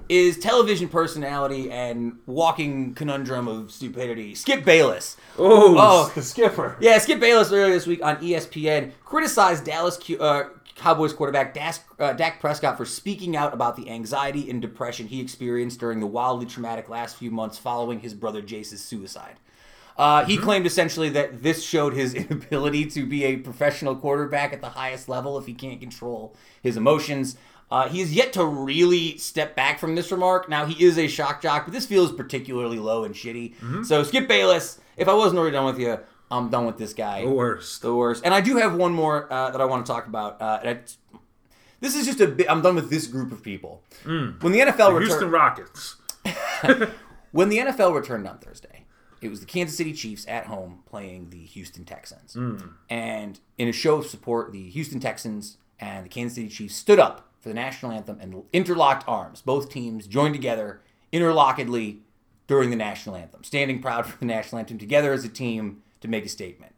is television personality and walking conundrum of stupidity. Skip Bayless. Oh, Oh. the skipper. Yeah, Skip Bayless earlier this week on ESPN criticized Dallas Q- uh, Cowboys quarterback Dak, uh, Dak Prescott for speaking out about the anxiety and depression he experienced during the wildly traumatic last few months following his brother Jace's suicide. Uh, he claimed essentially that this showed his [laughs] inability to be a professional quarterback at the highest level if he can't control his emotions. Uh, he is yet to really step back from this remark. Now, he is a shock jock, but this feels particularly low and shitty. So, Skip Bayless, if I wasn't already done with you, I'm done with this guy. The worst. The worst. And I do have one more uh, that I want to talk about. Uh, this is just a bit. I'm done with this group of people. When the NFL returned- Houston Rockets. [laughs] [laughs] when the NFL returned on Thursday, it was the Kansas City Chiefs at home playing the Houston Texans. And in a show of support, the Houston Texans and the Kansas City Chiefs stood up for the national anthem and interlocked arms. Both teams joined together interlockedly during the national anthem, standing proud for the national anthem together as a team to make a statement.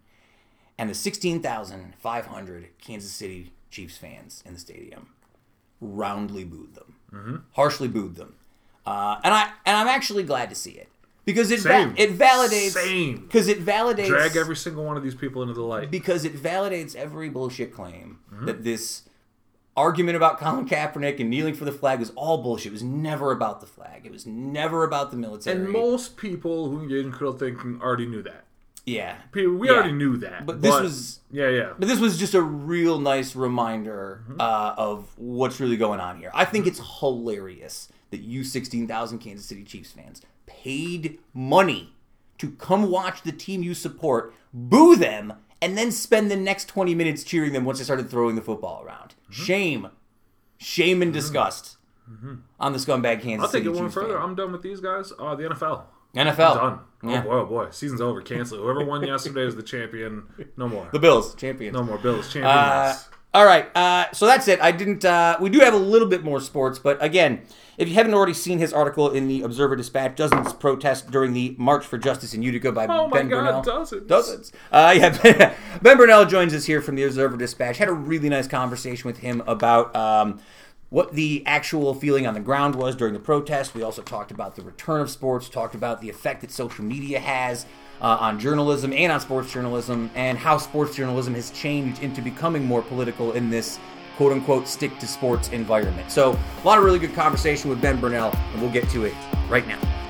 And the 16,500 Kansas City Chiefs fans in the stadium roundly booed them, harshly booed them, uh, and I and I'm actually glad to see it because it va- it validates because it validates Drag every single one of these people into the light. because it validates every bullshit claim Mm-hmm. that this argument about Colin Kaepernick and kneeling for the flag was all bullshit. It was never about the flag. It was never about the military. And most people who engage in critical thinking already knew that. yeah, People- We Yeah. already knew that. But this was- Yeah, yeah. But this was just a real nice reminder Mm-hmm. uh, of what's really going on here. I think it's hilarious that you 16,000 Kansas City Chiefs fans paid money to come watch the team you support, boo them, and then spend the next 20 minutes cheering them once they started throwing the football around. Mm-hmm. Shame. Shame and disgust on the scumbag Kansas I'll take City it one Chiefs further. fan. I'm done with these guys. Uh, the NFL. NFL. Done. Yeah. Oh boy, oh boy. Season's over. Cancel. it. Whoever won yesterday is the champion. No more. The Bills, champions. No more Bills. Champions. Uh, all right, uh, so that's it. I didn't. Uh, we do have a little bit more sports, but again, if you haven't already seen his article in the Observer Dispatch, dozens protest during the March for Justice in Utica by Oh my Ben God, Birnell. dozens. Dozens. Uh, yeah, [laughs] Ben Birnell joins us here from the Observer Dispatch. Had a really nice conversation with him about. Um, what the actual feeling on the ground was during the protest. We also talked about the return of sports, talked about the effect that social media has uh, on journalism and on sports journalism and how sports journalism has changed into becoming more political in this quote unquote stick to sports environment. So, a lot of really good conversation with Ben Birnell, and we'll get to it right now.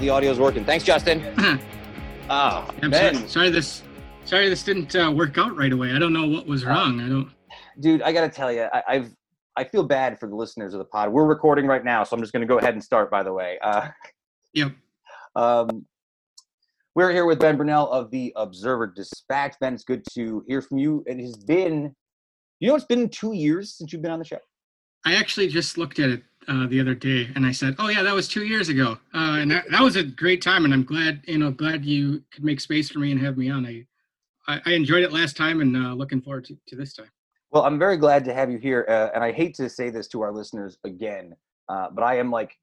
The audio is working. Thanks, Justin. [clears throat] oh, I'm Ben. Sorry, sorry, this sorry this didn't uh, work out right away. I don't know what was uh, wrong. I don't. Dude, I got to tell you, I, have I feel bad for the listeners of the pod. We're recording right now, so I'm just going to go ahead and start. By the way. Uh, [laughs] yep. Um, we're here with Ben Birnell of the Observer Dispatch. Ben, it's good to hear from you. It has been, you know, it's been two years since you've been on the show. I actually just looked at it uh, the other day, and I said, "Oh yeah, that was two years ago," uh, and that, that was a great time. And I'm glad, you know, glad you could make space for me and have me on. I I, I enjoyed it last time, and uh, looking forward to, to this time. Well, I'm very glad to have you here, uh, and I hate to say this to our listeners again, uh, but I am like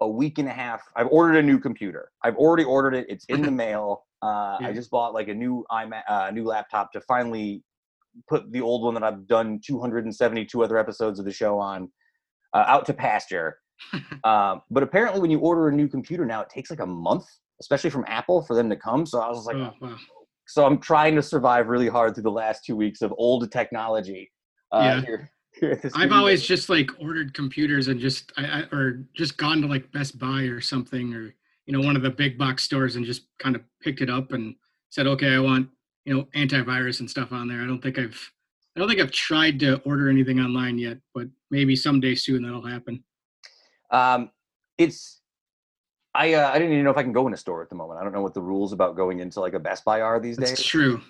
a week and a half. I've ordered a new computer. I've already ordered it. It's in the [laughs] mail. Uh, yeah. I just bought like a new iMac, uh, new laptop to finally put the old one that I've done 272 other episodes of the show on uh, out to pasture. [laughs] um, but apparently, when you order a new computer now, it takes like a month, especially from Apple, for them to come. So I was like, oh, wow. so I'm trying to survive really hard through the last two weeks of old technology. Uh, yeah. Here, here I've always just like ordered computers and just I, I, or just gone to like Best Buy or something or you know one of the big box stores and just kind of picked it up and said, okay, I want you know antivirus and stuff on there. I don't think I've I don't think I've tried to order anything online yet, but maybe someday soon that'll happen. Um, it's I uh, I didn't even know if I can go in a store at the moment. I don't know what the rules about going into like a Best Buy are these days. It's true.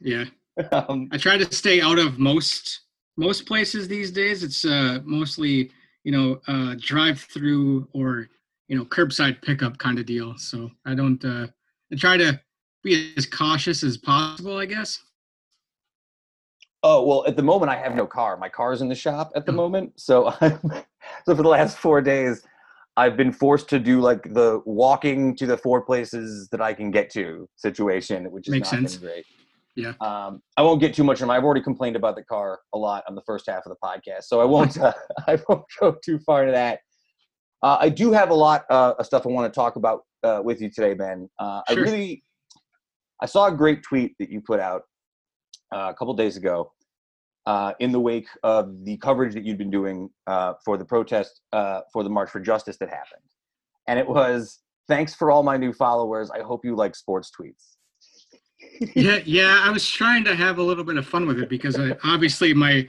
Yeah. [laughs] um, I try to stay out of most most places these days. It's uh, mostly you know uh, drive through or you know curbside pickup kind of deal. So I don't. Uh, I try to be as cautious as possible, I guess. Oh well, at the moment I have no car. My car's in the shop at the oh. moment, so [laughs] I'm, so for the last four days, I've been forced to do like the walking to the four places that I can get to situation, which is Makes not sense. great. Yeah. Um, I won't get too much on. I've already complained about the car a lot on the first half of the podcast, so I won't. Uh, [laughs] [laughs] I won't go too far into that. Uh, I do have a lot uh, of stuff I want to talk about uh, with you today, Ben. Uh, sure. I really, I saw a great tweet that you put out a couple days ago uh, in the wake of the coverage that you'd been doing uh, for the protest uh, for the March for Justice that happened. And it was, thanks for all my new followers. I hope you like sports tweets. [laughs] yeah, yeah. I was trying to have a little bit of fun with it because I, obviously my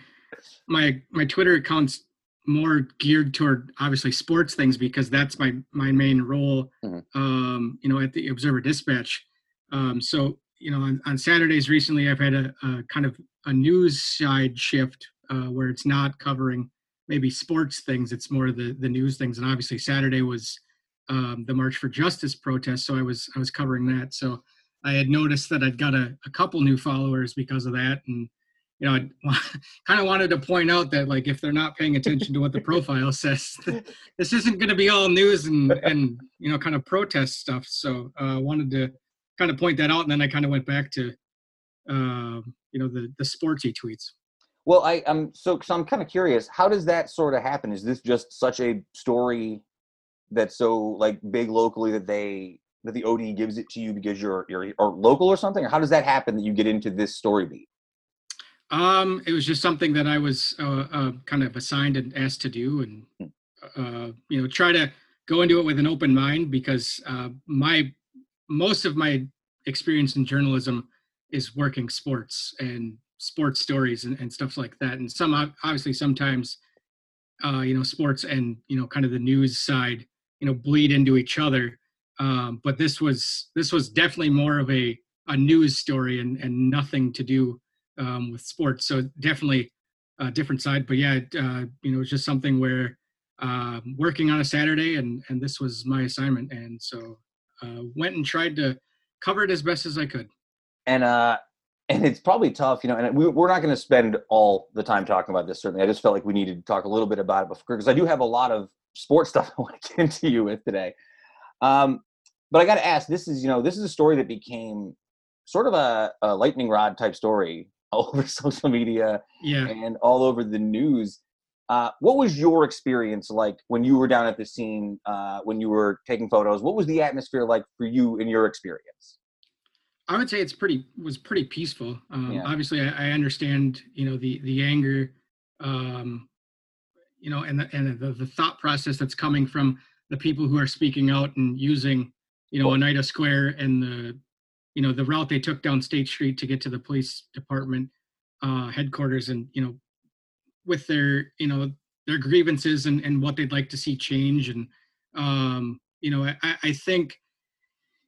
my my Twitter account's more geared toward obviously sports things because that's my my main role. Mm-hmm. Um, you know, at the Observer Dispatch. Um, so you know, on, on Saturdays recently, I've had a, a kind of a news side shift uh, where it's not covering maybe sports things; it's more the the news things. And obviously, Saturday was um, the March for Justice protest, so I was I was covering that. So I had noticed that I'd got a, a couple new followers because of that, and you know, I [laughs] kind of wanted to point out that like if they're not paying attention to what the profile says, [laughs] this isn't going to be all news and and you know kind of protest stuff. So I uh, wanted to kind of point that out, and then I kind of went back to, uh, you know, the the sportsy tweets. Well, I am so so I'm kind of curious. How does that sort of happen? Is this just such a story that's so like big locally that they that the OD gives it to you because you're you're or local or something, or how does that happen that you get into this story beat? Um, it was just something that I was uh, uh, kind of assigned and asked to do, and hmm. uh, you know, try to go into it with an open mind because uh, my most of my experience in journalism is working sports and sports stories and, and stuff like that. And some obviously sometimes, uh, you know, sports and you know, kind of the news side, you know, bleed into each other. Um, but this was this was definitely more of a a news story and and nothing to do um, with sports. So definitely a different side. But yeah, uh, you know, it's just something where uh, working on a Saturday, and and this was my assignment, and so uh, went and tried to cover it as best as I could. And uh, and it's probably tough, you know. And we, we're not going to spend all the time talking about this. Certainly, I just felt like we needed to talk a little bit about it before because I do have a lot of sports [laughs] stuff I want to get into you with today. Um, but I got to ask, this is you know this is a story that became sort of a, a lightning rod type story [laughs] all over social media Yeah. and all over the news. Uh, what was your experience like when you were down at the scene, uh, when you were taking photos? What was the atmosphere like for you in your experience? I would say it's pretty was pretty peaceful. Um, Yeah. Obviously, I, I understand you know the the anger, um, you know, and the and the, the thought process that's coming from the people who are speaking out and using you know Oneida Square and the you know the route they took down State Street to get to the police department uh, headquarters and you know with their you know their grievances and, and what they'd like to see change. And um, you know I, I think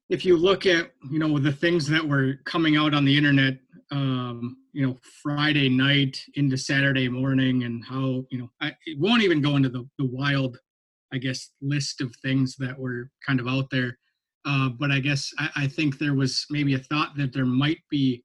if you look at you know the things that were coming out on the internet um you know friday night into saturday morning and how you know I, it won't even go into the, the wild i guess list of things that were kind of out there. Uh, but i guess I, I think there was maybe a thought that there might be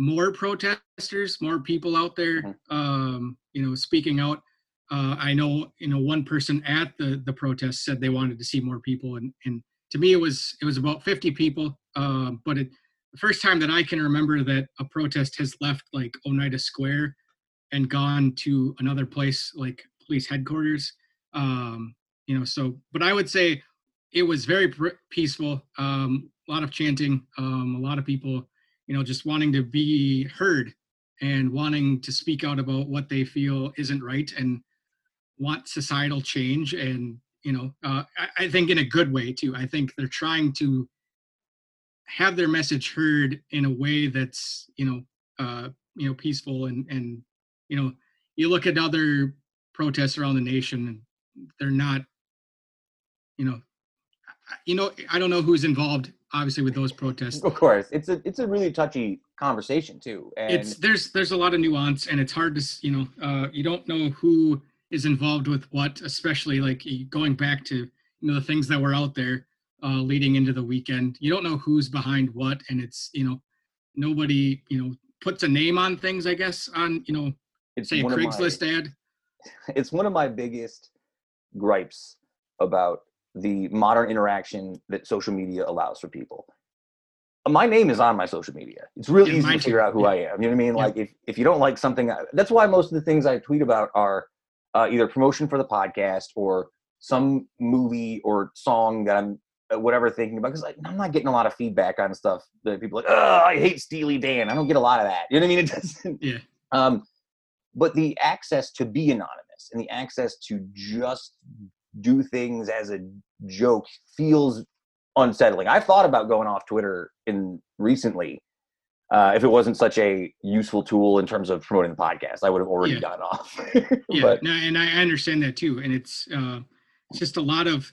more protesters more people out there Mhm. um you know speaking out. Uh, i know you know one person at the the protest said they wanted to see more people and and to me it was it was about 50 people. Uh, but it, the first time that i can remember that a protest has left like oneida square and gone to another place like police headquarters. Um, you know so but i would say it was very pr- peaceful. Um, a lot of chanting um, a lot of people you know just wanting to be heard and wanting to speak out about what they feel isn't right and want societal change and you know uh, I, I think in a good way too. I think they're trying to have their message heard in a way that's you know uh you know peaceful and and you know you look at other protests around the nation and they're not you know you know i don't know who's involved obviously with those protests. Of course, it's a it's a really touchy conversation too, and it's there's there's a lot of nuance and it's hard to you know uh you don't know who is involved with what especially like going back to you know the things that were out there uh leading into the weekend. You don't know who's behind what and it's you know nobody you know puts a name on things i guess on you know it's say a of my- craigslist ad. [laughs] It's one of my biggest gripes about the modern interaction that social media allows for people. My name is on my social media. It's really Yeah, easy to figure too. out who Yeah. I am. You know what I mean? Yeah. Like if, if you don't like something, that's why most of the things I tweet about are uh, either promotion for the podcast or some movie or song that I'm uh, whatever thinking about. Because like, I'm not getting a lot of feedback on stuff that people are like, oh, I hate Steely Dan. I don't get a lot of that. You know what I mean? [laughs] It doesn't. Yeah. Um, but the access to be anonymous and the access to just do things as a joke feels unsettling. I've thought about going off Twitter in recently. Uh, if it wasn't such a useful tool in terms of promoting the podcast, I would have already Yeah. gone off. [laughs] yeah but no, and i understand that too and it's uh it's just a lot of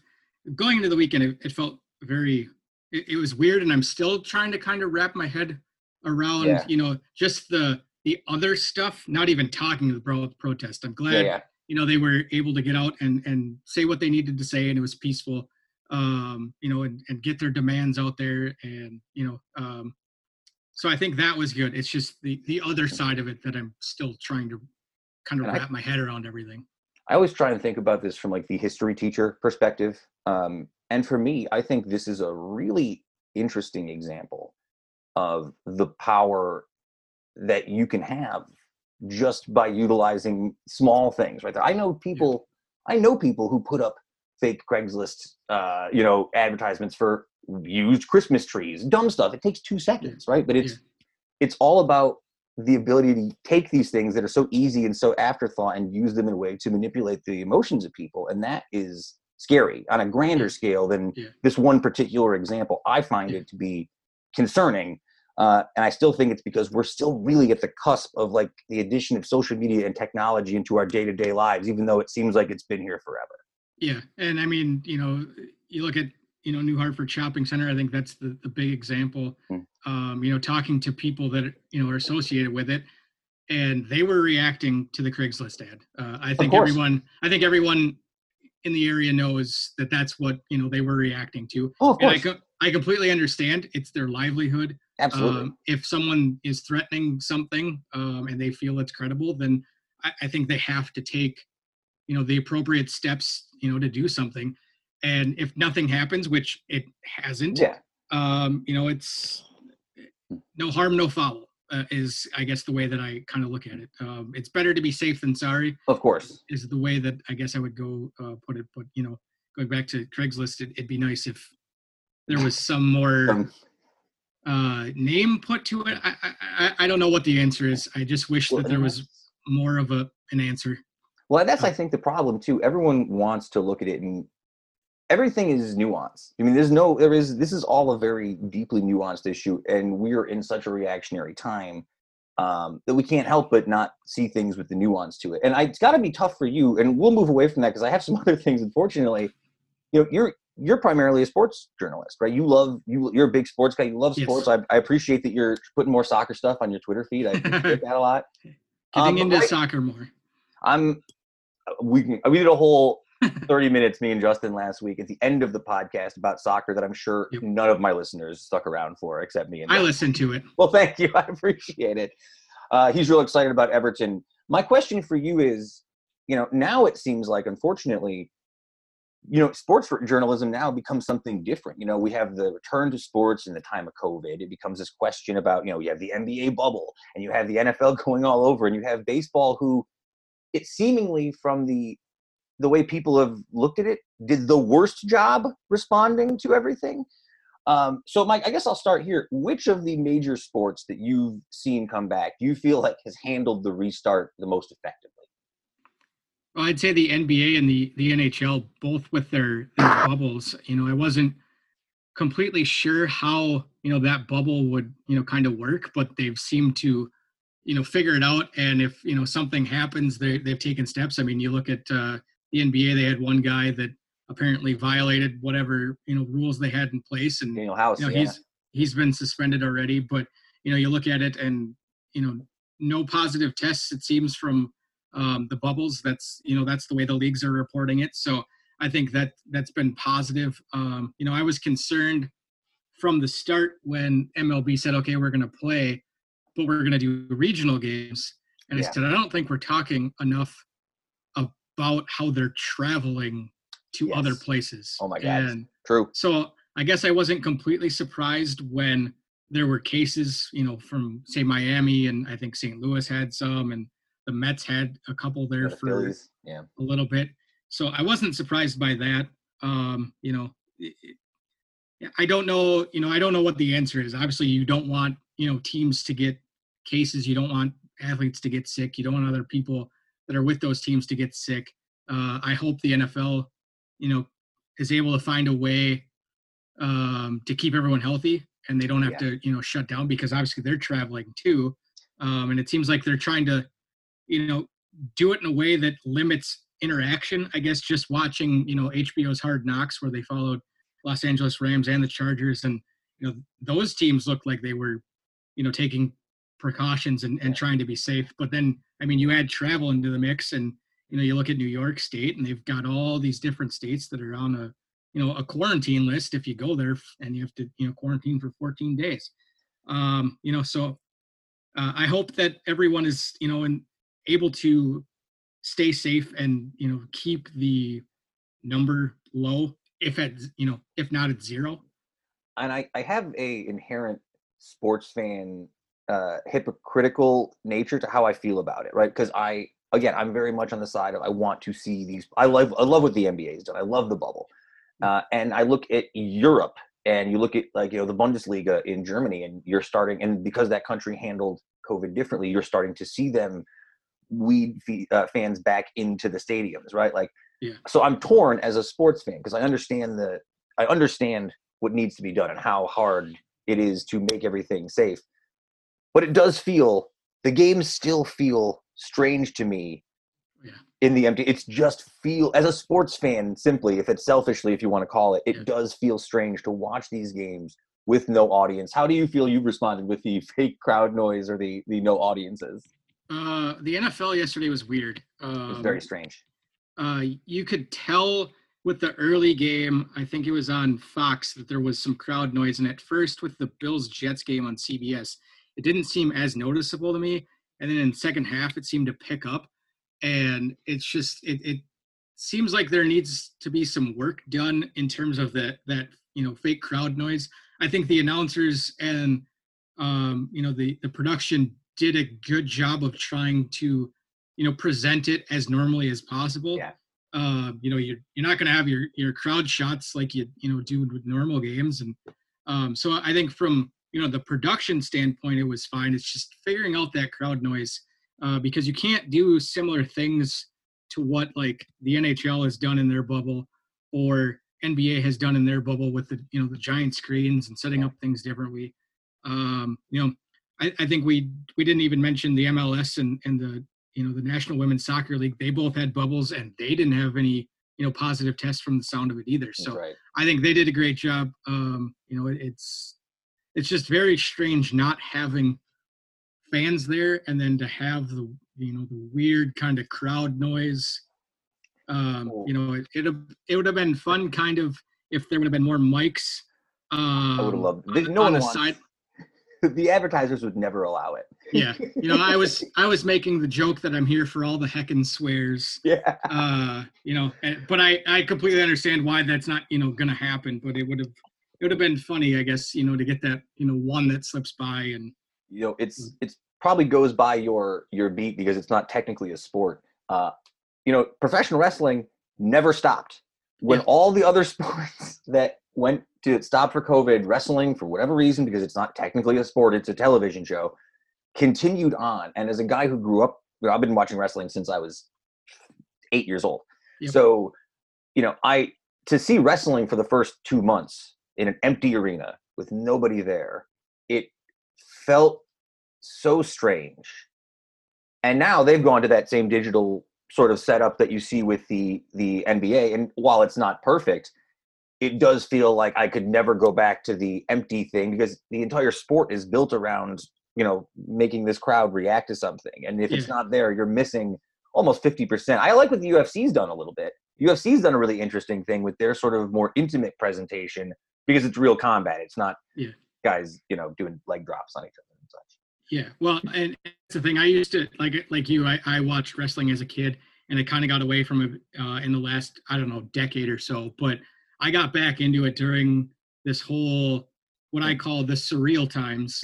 going into the weekend it, it felt very it, it was weird and i'm still trying to kind of wrap my head around Yeah. you know just the the other stuff not even talking about the protest i'm glad yeah, yeah. You know they were able to get out and and say what they needed to say and it was peaceful um you know and, and get their demands out there and you know um so i think that was good it's just the the other side of it that i'm still trying to kind of And I- wrap my head around everything I always try and think about this from like the history teacher perspective. Um, and for me, I think this is a really interesting example of the power that you can have just by utilizing small things right there. I know people, I know people who put up fake Craigslist, uh, you know, advertisements for used Christmas trees, dumb stuff. It takes two seconds, right? But it's, Yeah. it's all about the ability to take these things that are so easy and so afterthought and use them in a way to manipulate the emotions of people and that is scary on a grander Yeah. scale than Yeah. this one particular example i find Yeah. it to be concerning uh, and i still think it's because we're still really at the cusp of like the addition of social media and technology into our day-to-day lives even though it seems like it's been here forever Yeah, and I mean, you know, you look at you know New Hartford Shopping Center. I think that's the the big example. Mm. Um, you know, talking to people that you know are associated with it, and they were reacting to the Craigslist ad. Uh, I think everyone, I think everyone in the area knows that that's what you know they were reacting to. Oh, of And I course, co- I completely understand. It's their livelihood. absolutely. Um, if someone is threatening something um, and they feel it's credible, then I, I think they have to take, you know, the appropriate steps, you know, to do something. And if nothing happens, which it hasn't, yeah, um, you know, it's no harm, no foul. Uh, is I guess the way that I kind of look at it. Um, it's better to be safe than sorry. of course. Is the way that I guess I would go uh, put it. But you know, going back to Craigslist, it, it'd be nice if there was some more uh, name put to it. I, I I don't know what the answer is. I just wish that there was more of a an answer. Well, that's I think the problem too. Everyone wants to look at it and everything is nuanced. I mean, there's no there is this is all a very deeply nuanced issue, and we're in such a reactionary time um, that we can't help but not see things with the nuance to it. And I, it's got to be tough for you. And we'll move away from that because I have some [laughs] other things. Unfortunately, you know, you're you're primarily a sports journalist, right? You love you you're a big sports guy. You love Yes. sports. I, I appreciate that you're putting more soccer stuff on your Twitter feed. I appreciate [laughs] that a lot. Getting Um, into soccer more. I'm we can- we did a whole [laughs] 30 minutes me and Justin last week at the end of the podcast about soccer that I'm sure Yep. none of my listeners stuck around for except me and I listened to it. Well, thank you. [laughs] I appreciate it. Uh, he's real excited about Everton. My question for you is, you know, now it seems like unfortunately, you know, sports journalism now becomes something different. You know, we have the return to sports in the time of COVID. It becomes this question about, you know, you have the NBA bubble and you have the NFL [laughs] going all over and you have baseball who it seemingly from the the way people have looked at it did the worst job responding to everything. Um, so, Mike, I guess I'll start here. Which of the major sports that you've seen come back do you feel like has handled the restart the most effectively? Well, I'd say the NBA and the the NHL both with their, their bubbles. You know, I wasn't completely sure how you know that bubble would you know kind of work, but they've seemed to you know figure it out. And if you know something happens, they they've taken steps. I mean, you look at uh, the NBA; they had one guy that apparently violated whatever you know rules they had in place, and Danuel House. you know yeah. he's he's been suspended already but you know you look at it and you know no positive tests it seems from um, the bubbles that's you know that's the way the leagues are reporting it so i think that that's been positive um, you know i was concerned from the start when mlb said okay we're going to play but we're going to do regional games and Yeah. i said i don't think we're talking enough about how they're traveling to other places Oh my God. and True. so I guess I wasn't completely surprised when there were cases, you know, from say Miami and I think St. Louis had some, and the Mets had a couple there The for Phillies. Yeah. a little bit. So I wasn't surprised by that. Um, you know, it- it- I don't know. You know, I don't know what the answer is. Obviously, you don't want you know teams to get cases. You don't want athletes to get sick. You don't want other people that are with those teams to get sick. Uh, I hope the NFL, you know, is able to find a way um, to keep everyone healthy and they don't have Yeah. to you know shut down because obviously they're traveling too. Um, and it seems like they're trying to, you know, do it in a way that limits interaction. I guess just watching, you know, HBO's Hard Knocks, where they followed Los Angeles Rams and the Chargers, and you know, those teams looked like they were, you know, taking precautions and, and trying to be safe. But then, I mean, you add travel into the mix, and you know, you look at New York State, and they've got all these different states that are on a, you know, a quarantine list if you go there, and you have to, you know, quarantine for 14 days. Um, you know, so uh, I hope that everyone is, you know, and able to stay safe and you know keep the number low. If at you know, if not at zero. and I, I have a inherent sports fan uh, hypocritical nature to how I feel about it, right? Because I again I'm very much on the side of I want to see these. I love I love what the NBA has done. I love the bubble, uh, and I look at Europe and you look at like you know the Bundesliga in Germany, and you're starting and because that country handled COVID differently, you're starting to see them weed uh, fans back into the stadiums, right? Like, Yeah. so I'm torn as a sports fan because I understand the I understand what needs to be done and how hard it is to make everything safe. But it does feel the games still feel strange to me Yeah. in the empty. It's just feel as a sports fan, simply if it's selfishly, if you want to call it, it Yeah. does feel strange to watch these games with no audience. How do you feel you responded with the [laughs] fake crowd noise or the the no audiences? Uh, the NFL yesterday was weird. It Um, was very strange. uh, you could tell with the early game, I think it was on Fox, that there was some crowd noise. And at first, with the Bills Jets game on CBS, it didn't seem as noticeable to me. And then in second half, it seemed to pick up. And it's just it, it seems like there needs to be some work done in terms of that that you know fake crowd noise. I think the announcers and um, you know the the production did a good job of trying to you know present it as normally as possible. Yeah. uh, you know you're, you're not going to have your your crowd shots like you you know do with normal games. And um, so i think from you know the production standpoint it was fine. It's just figuring out that crowd noise uh, because you can't do similar things to what like the nhl has done in their bubble or nba has done in their bubble with the you know the giant screens and setting up things differently. Um, you know I, I think we we didn't even mention the mls and and the you know the national women's soccer league they both had bubbles and they didn't have any you know positive tests from the sound of it either so right. i think they did a great job um you know it, it's it's just very strange not having fans there and then to have the you know the weird kind of crowd noise um Oh. you know it it, it would have been fun kind of if there would have been more mics um I would have loved. No on one wants. side [laughs] The advertisers would never allow it. yeah you know i was [laughs] i was making the joke that i'm here for all the heckin' swears Yeah. uh you know but i i completely understand why that's not you know gonna happen but it would have it would have been funny i guess you know to get that you know one that slips by and you know it's it's probably goes by your your beat because it's not technically a sport uh you know professional wrestling never stopped when Yeah. all the other [laughs] sports that went to stop for covid wrestling for whatever reason because it's not technically a sport it's a television show continued on and as a guy who grew up you know, i've been watching wrestling since i was eight years old Yep. so you know i to see wrestling for the first two months in an empty arena with nobody there it felt so strange. And now they've gone to that same digital sort of setup that you see with the the NBA. And while it's not perfect, it does feel like I could never go back to the empty thing because the entire sport is built around, you know, making this crowd react to something. And if it's not there, you're missing almost 50%. I like what the UFC's done a little bit. UFC's done a really interesting thing with their sort of more intimate presentation because it's real combat. It's not Yeah. guys, you know, doing leg drops on each other and such. yeah well and that's the thing i used to like like you i, I watched wrestling as a kid and i kind of got away from it uh, in the last i don't know decade or so but i got back into it during this whole what i call the surreal times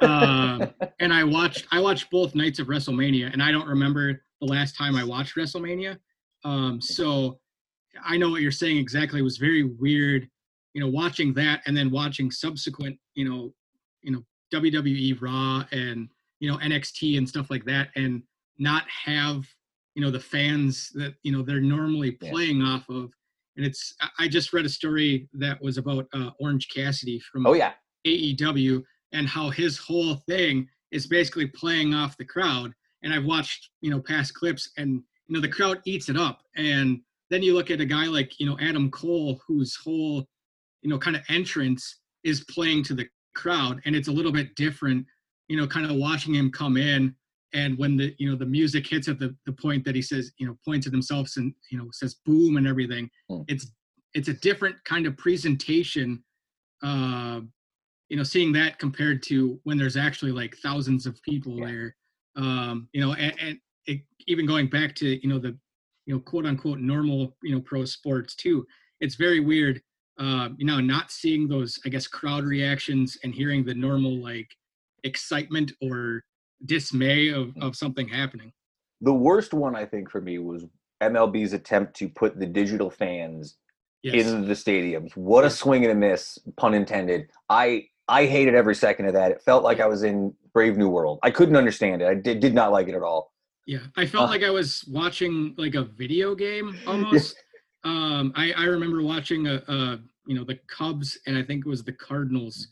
um, [laughs] and I watched I watched both nights of WrestleMania, and I don't remember the last time I watched WrestleMania. Um, so I know what you're saying exactly. It was very weird, you know, watching that and then watching subsequent, you know, you know WWE Raw and you know NXT and stuff like that, and not have you know the fans that you know they're normally Yeah. playing off of. And it's I- just read a story that was about uh, Orange Cassidy from oh yeah. AEW and how his whole thing is basically playing off the crowd. And I've watched, you know, past clips and, you know, the crowd eats it up. And then you look at a guy like, you know, Adam Cole, whose whole, you know, kind of entrance is playing to the crowd. And it's a little bit different, you know, kind of watching him come in. And when the, you know, the music hits at the, the point that he says, you know, points at himself and, you know, says boom and everything, Hmm. it's, it's a different kind of presentation uh, you know, seeing that compared to when there's actually like thousands of people Yeah. there, um, you know, and, and it, even going back to you know the you know quote unquote normal you know pro sports too, it's very weird, uh, you know, not seeing those I guess crowd reactions and hearing the normal like excitement or dismay of of something happening. The worst one I think for me was MLB's attempt to put the digital fans Yes. in the stadiums. What a swing and a miss, pun intended. I I hated every second of that. It felt like I was in Brave New World. I couldn't understand it. I did, did not like it at all. Yeah, I felt Uh, like I was watching like a video game [laughs] almost. um, I I remember watching a, a you know the Cubs and I think it was the Cardinals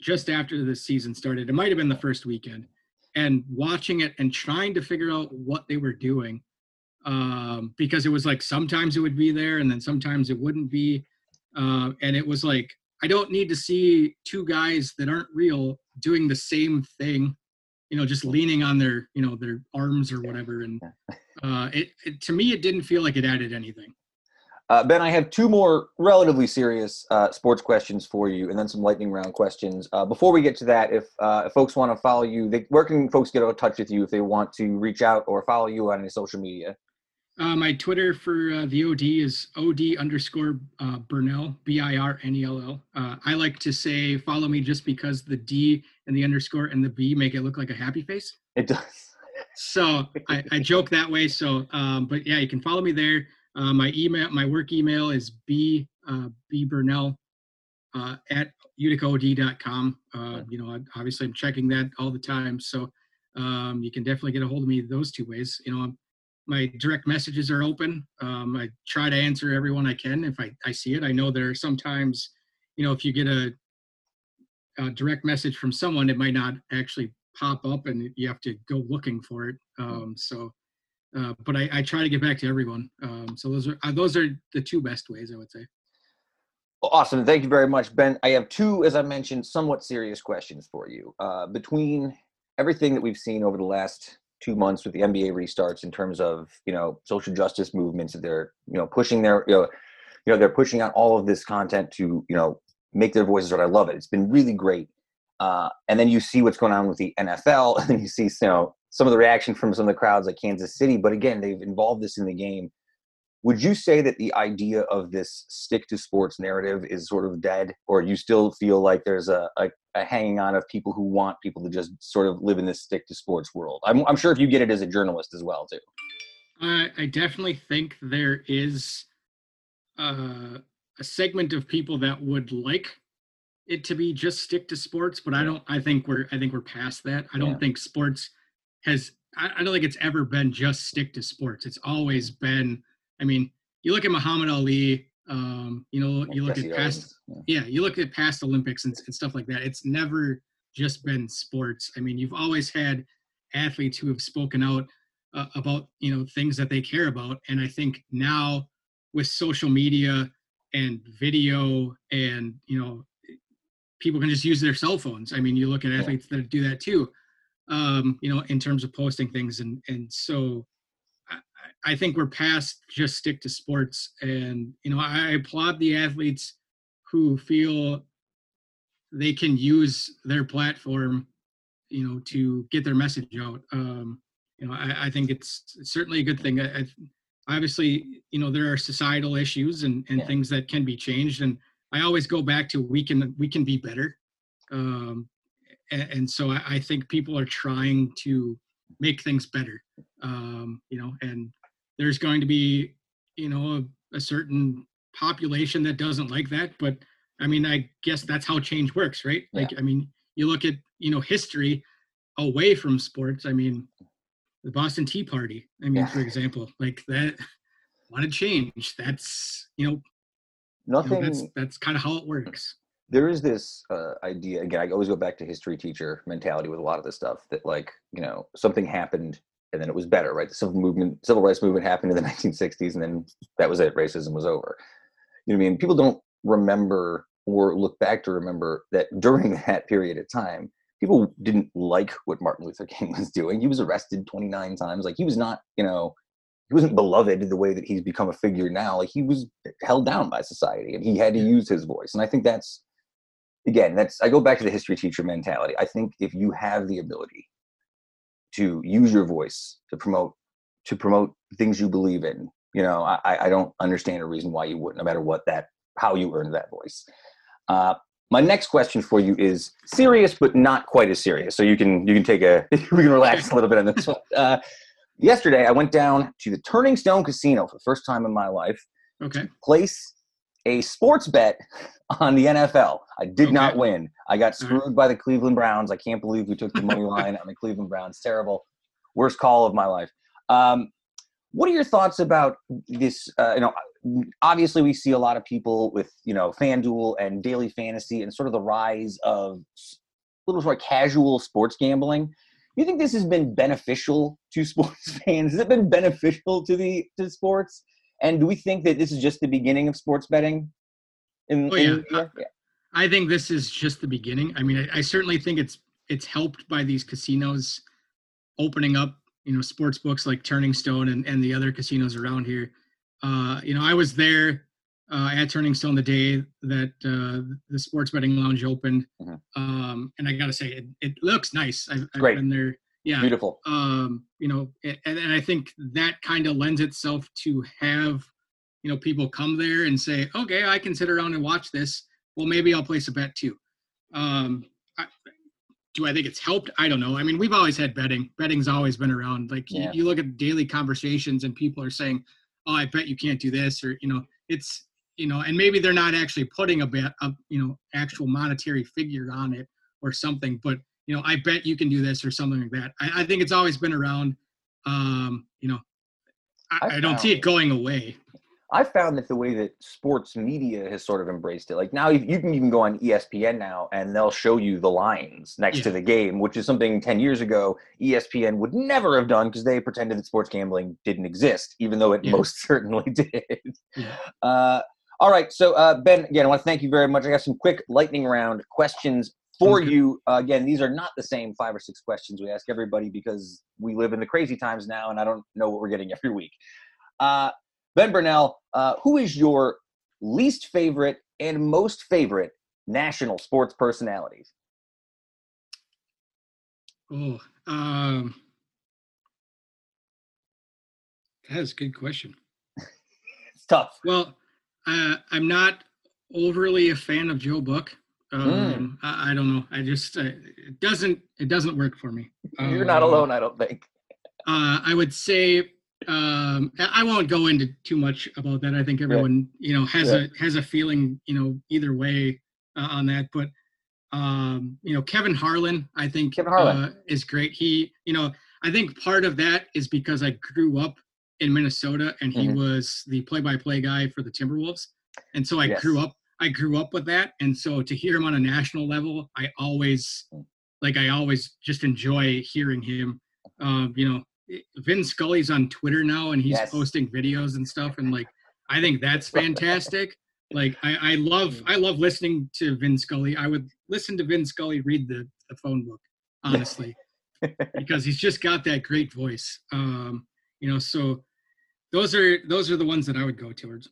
just after the season started. It might have been the first weekend, and watching it and trying to figure out what they were doing. um, because it was like sometimes it would be there and then sometimes it wouldn't be. Uh, and it was like, I don't need to see two guys that aren't real doing the same thing, you know, just leaning on their, you know, their arms or whatever. And [laughs] uh, it, it to me, it didn't feel like it added anything. Uh, ben, I have two more relatively serious uh, sports questions for you, and then some lightning round questions. Uh, before we get to that, if, uh, if folks want to follow you, they, where can folks get in touch with you if they want to reach out or follow you on any social media? Uh, my Twitter for uh, the OD is OD underscore uh, Birnell, B I R N E L L. Uh, I like to say follow me just because the D and the underscore and the B make it look like a happy face. It does. So I, I joke that way. So, um, but yeah, you can follow me there. Uh, my email, my work email is b uh, b birnell uh, at uticaod.com. Uh, you know, obviously I'm checking that all the time. So um, you can definitely get a hold of me those two ways. You know, I'm, my direct messages are open. Um, I try to answer everyone I can if I, I see it. I know there are sometimes, you know, if you get a, a direct message from someone, it might not actually pop up and you have to go looking for it. Um, so, uh, but I, I, try to get back to everyone. Um, so those are uh, those are the two best ways I would say. Awesome. Thank you very much, Ben. I have two, as I mentioned, somewhat serious questions for you. Uh, between everything that we've seen over the last two months with the NBA restarts in terms of you know social justice movements that they're you know pushing their you know you know they're pushing out all of this content to you know make their voices heard. I love it. It's been really great. Uh, and then you see what's going on with the NFL, [laughs] and then you see you know some of the reaction from some of the crowds like Kansas City. But again, they've involved this in the game. Would you say that the idea of this stick to sports narrative is sort of dead, or you still feel like there's a, a a hanging on of people who want people to just sort of live in this stick to sports world. I'm, I'm sure if you get it as a journalist as well too. I, I definitely think there is uh, a segment of people that would like it to be just stick to sports, but I don't. I think we're I think we're past that. I don't yeah. think sports has. I, I don't think it's ever been just stick to sports. It's always been. I mean, you look at Muhammad Ali um, you know, you look at past, yeah. yeah. you look at past Olympics and, and stuff like that. It's never just been sports. I mean, you've always had athletes who have spoken out uh, about you know things that they care about, and I think now with social media and video and you know people can just use their cell phones. I mean, you look at athletes yeah. that do that too. Um, you know, in terms of posting things, and and so I I think we're past just stick to sports. And, you know, I applaud the athletes who feel they can use their platform, you know, to get their message out. Um, you know, I, I think it's, certainly a good thing. I, I, obviously, you know, there are societal issues and, and yeah. things that can be changed. And I always go back to we can, we can be better. Um, and, and so I, I think people are trying to make things better. Um, you know, and there's going to be you know a, a certain population that doesn't like that but i mean i guess that's how change works right like yeah. i mean you look at you know history away from sports i mean the boston tea party i mean yeah. for example like that want to change that's you know nothing you know, that's that's kind of how it works there is this uh, idea again i always go back to history teacher mentality with a lot of this stuff that like you know something happened and then it was better, right? The civil movement, civil rights movement happened in the [laughs] 1960s, and then that was it. Racism was over. You know what I mean? People don't remember or look back to remember that [laughs] during that period of time, people didn't like what Martin Luther King was doing. He was arrested 29 times. Like he was not, you know, he wasn't beloved the way that he's become a figure now. Like he was held down by society, and he had to use his voice. And I think that's again, that's I go back to the history teacher mentality. I think if you have the ability to use your voice to promote to promote things you believe in you know i i don't understand a reason why you wouldn't no matter what that how you earned that voice. Uh, my next question for you is serious but not quite as serious. So you can you can take a [laughs] we can relax a little bit on this one. [laughs] Uh, yesterday i went down to the turning stone casino for the first time in my life okay. place a sports bet on the NFL. I did okay. not win. I got screwed right. by the Cleveland Browns. I can't believe we took the money line on the Cleveland Browns. Terrible. Worst call of my life. Um, what are your thoughts about this? Uh, you know, obviously we see a lot of people with you know FanDuel and daily fantasy and sort of the rise of a little more casual sports gambling. Do you think this has been beneficial to sports [laughs] fans? Has it been beneficial to the to sports? And do we think that this is just the beginning of sports betting? In, Oh, in- yeah. I think this is just the beginning. I mean, I, I certainly think it's it's helped by these casinos opening up, you know, sports books like Turning Stone and, and the other casinos around here. Uh, you know, I was there uh, at Turning Stone the day that uh, the sports betting lounge opened, Mhm. um, and I got to say, it, it looks nice. I've, I've Great. been there. Yeah, Beautiful. um, you know, and, and I think that kind of lends itself to have, you know, people come there and say, okay, I can sit around and watch this. Well, maybe I'll place a bet too. Um, I, do I think it's helped? I don't know. I mean, we've always had betting. Betting's always been around. Like you- you, look at daily conversations and people are saying, oh, I bet you can't do this, or you know, it's you know, and maybe they're not actually putting a bet, a you know, actual monetary figure on it or something, but you know, I bet you can do this or something like that. I, I think it's always been around. Um, you know, I, I I don't see it going away. I found that the way that sports media has sort of embraced it, like now you you can even go on ESPN now and they'll show you the lines next to the game, which is something 10 years ago ESPN would never have done because they pretended that sports gambling didn't exist, even though it Yeah. most [laughs] certainly did. Yeah. Uh, all right. So, uh, Ben, again, I want to thank you very much. I got some quick lightning round questions for Okay. you. Uh, again, these are not the same five or six questions we ask everybody because we live in the crazy times now and I don't know what we're getting every week. Uh, Ben Birnell, uh, who is your least favorite and most favorite national sports personalities? Oh, um, that is a good question. [laughs] It's tough. Well, uh, I'm not overly a fan of Joe Buck. Hmm. Um, I, I don't know. I just uh, it doesn't it doesn't work for me. You're not Um, alone, I don't think. Uh, I would say um, I I won't go into too much about that. I think everyone you know has Yeah. a has a feeling you know either way uh, on that. But um, you know Kevin Harlan, I think Kevin Harlan. Uh, is great. He you know I think part of that is because I grew up in Minnesota and he Mhm. was the play-by-play guy for the Timberwolves, and so I Yes. grew up I grew up with that, and so to hear him on a national level, I always like I always just enjoy hearing him. Um, you know, Vin Scully's on Twitter now, and he's Yes. posting videos and stuff, and like I think that's [laughs] fantastic. Like I, I love I love listening to Vin Scully. I would listen to Vin Scully read the, the phone book, honestly, [laughs] because he's just got that great voice. Um, you know, so those are those are the ones that I would go towards.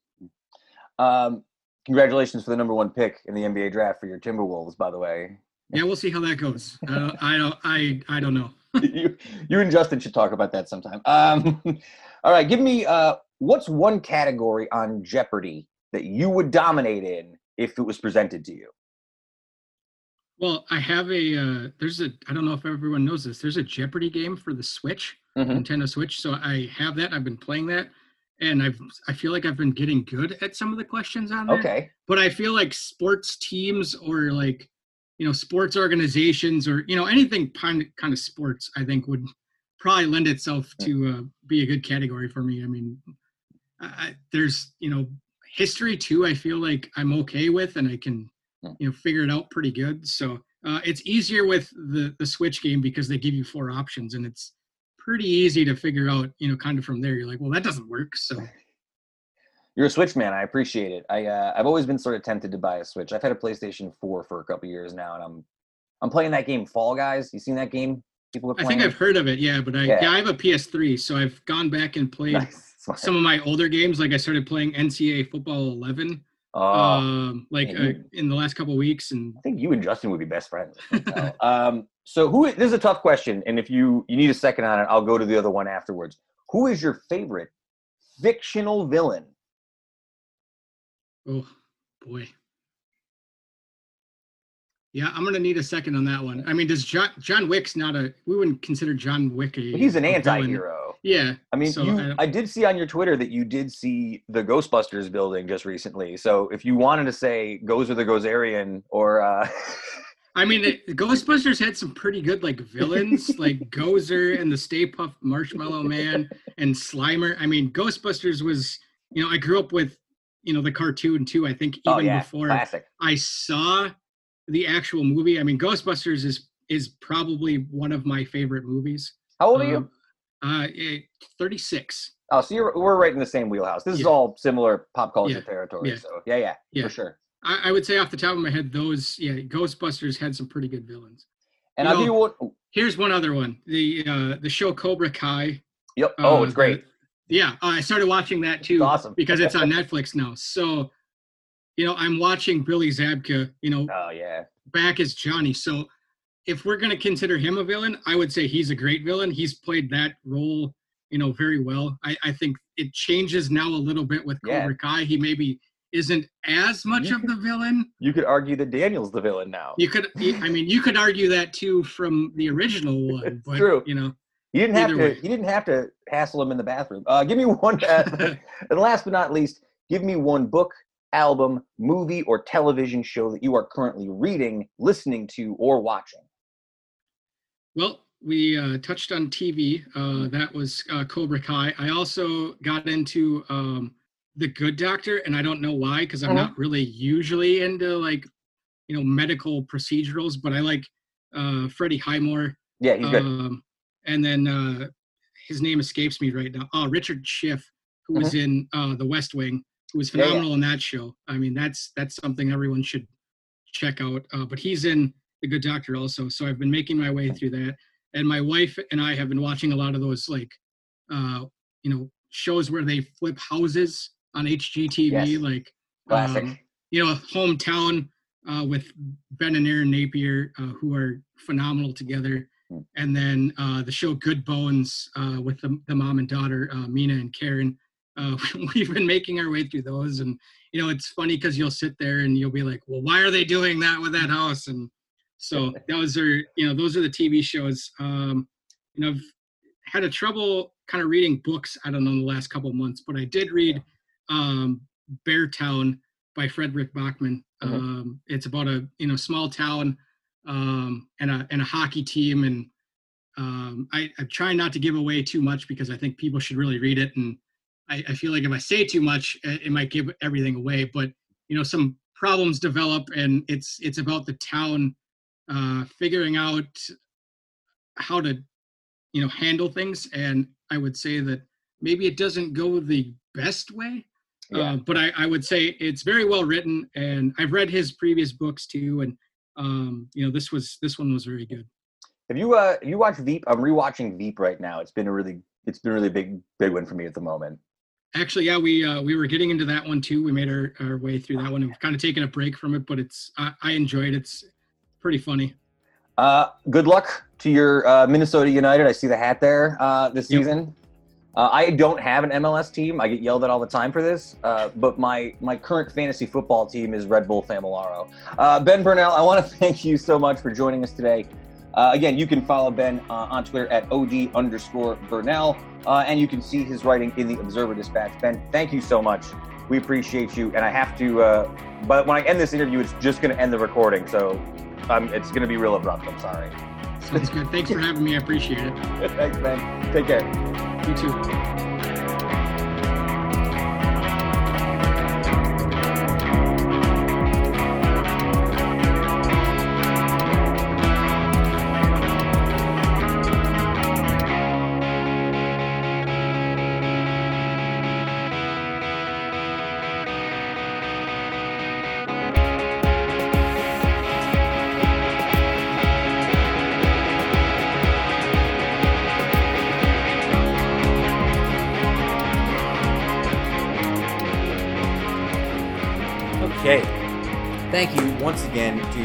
Um, congratulations for the number one pick in the NBA draft for your Timberwolves, by the way. Yeah, we'll see how that goes. Uh, [laughs] I don't I I don't know. [laughs] you, you and Justin should talk about that sometime. Um, [laughs] all right, give me uh, what's one category on Jeopardy that you would dominate in if it was presented to you? Well, I have a uh, there's a I don't know if everyone knows this. There's a Jeopardy game for the Switch, Mhm. Nintendo Switch. So I have that. I've been playing that, and I've I feel like I've been getting good at some of the questions on there. Okay. But I feel like sports teams or like you know sports organizations or you know anything kind of, kind of sports I think would probably lend itself to uh, be a good category for me. I mean, I, there's you know history too. I feel like I'm okay with, and I can you know figure it out pretty good. So uh, it's easier with the the Switch game because they give you four options, and it's pretty easy to figure out. You know, kind of from there, you're like, well, that doesn't work. So [laughs] You're a Switch man. I appreciate it. I uh, I've always been sort of tempted to buy a Switch. I've had a PlayStation 4 for a couple years now, and I'm I'm playing that game Fall Guys. You seen that game? People are I think I've heard of it. Yeah, but I Yeah. yeah, I have a PS3, so I've gone back and played Nice. [laughs] Some of my older games. Like I started playing NCAA Football 11, Oh, um, like man, uh, you- in the last couple weeks, and I think you and Justin would be best friends. I can tell. [laughs] um, so who? This is a tough question, and if you you need a second on it, I'll go to the other one afterwards. Who is your favorite fictional villain? oh boy, yeah, I'm gonna need a second on that one. I mean, does John John Wick's not a? We wouldn't consider John Wick a. He's an a anti-hero. Yeah, I mean, So, you, I- I did see on your Twitter that you did see the Ghostbusters building just recently. So if you wanted to say Gozer the Gozerian or uh, [laughs] I mean, the Ghostbusters had some pretty good like villains, [laughs] like Gozer and the Stay Puft Marshmallow Man and Slimer. I mean, Ghostbusters was, you know, I grew up with, you know, the cartoon too. I think even oh yeah, before classic. I saw the actual movie. I mean, Ghostbusters is is probably one of my favorite movies. How old are you? Um, Uh, eh, 36. Oh, so you're, we're right in the same wheelhouse. This is all similar pop culture Yeah. territory. Yeah. So yeah, yeah, Yeah. for sure. I, I would say off the top of my head, those yeah, Ghostbusters had some pretty good villains. And You I'll know- give you one. Here's one other one. The uh, the show Cobra Kai. Yep. Oh, uh, it's great. the- yeah, uh, I started watching that too It's awesome. because it's on [laughs] Netflix now. So, you know, I'm watching Billy Zabka. You know, Oh yeah. back as Johnny. So, if we're gonna consider him a villain, I would say he's a great villain. He's played that role, you know, very well. I, I think it changes now a little bit with Yeah. Cobra Kai. He maybe isn't as much You of the villain. You could argue that Daniel's the villain now. You could, I mean, you could argue that too from the original [laughs] one. But, true. You know, You didn't have to. way. You didn't have to hassle him in the bathroom. Uh, give me one. Uh, [laughs] and last but not least, give me one book, album, movie, or television show that you are currently reading, listening to, or watching. Well, we uh, touched on TV. Uh, that was uh, Cobra Kai. I also got into um, The Good Doctor, and I don't know why, because I'm Mhm. not really usually into like, you know, medical procedurals, but I like uh, Freddie Highmore. Yeah, he's good. Um, and then uh, his name escapes me right now. Oh, Richard Schiff, who was in uh, The West Wing, who was Mm-hmm. Yeah, yeah. phenomenal in that show. I mean, that's that's something everyone should check out. Uh, but he's in The Good Doctor also, so I've been making my way through that. And my wife and I have been watching a lot of those like, uh, you know, shows where they flip houses on HGTV, Yes. like Classic. um, you know, hometown uh, with Ben and Erin Napier, uh, who are phenomenal together. Hmm. And then uh, the show Good Bones uh, with the, the mom and daughter, uh, Mina and Karen. Uh, [laughs] we've been making our way through those. And, you know, it's funny because you'll sit there and you'll be like, well, why are they doing that with that house? And so [laughs] those are, you know, those are the TV shows. Um, you know, I've had a trouble kind of reading books, I don't know, in the last couple months, but I did read um, Beartown by Fredrik Backman. Mhm. Um, it's about a you know small town um, and a and a hockey team, and um, I, I try not to give away too much because I think people should really read it, and I, I feel like if I say too much, it, it might give everything away. But you know, some problems develop, and it's it's about the town uh, figuring out how to you know handle things, and I would say that maybe it doesn't go the best way. Yeah. Uh, but I, I would say it's very well written, and I've read his previous books too, and um, you know this was this one was very good. Have you uh you watched Veep? I'm rewatching Veep right now. It's been a really it's been a really big big win for me at the moment. Actually, yeah, we uh, we were getting into that one too. We made our, our way through that one. and We've kind of taken a break from it, but it's I, I enjoyed it. It's pretty funny. Uh, good luck to your uh, Minnesota United. I see the hat there uh, this Yep. season. Uh, I don't have an MLS team. I get yelled at all the time for this. Uh, but my my current fantasy football team is Red Bull Familaro. Uh, ben Birnell, I want to [laughs] thank you so much for joining us today. Uh, again, you can follow Ben uh, on Twitter at od underscore Birnell, uh, and you can see his writing in the Observer Dispatch. Ben, thank you so much. We appreciate you, and I have to. But when I end this interview, it's just going to end the recording, so um, it's going to be real abrupt. I'm sorry. Sounds good. Thanks for having me. I appreciate it. [laughs] Thanks, Ben. Take care. You too.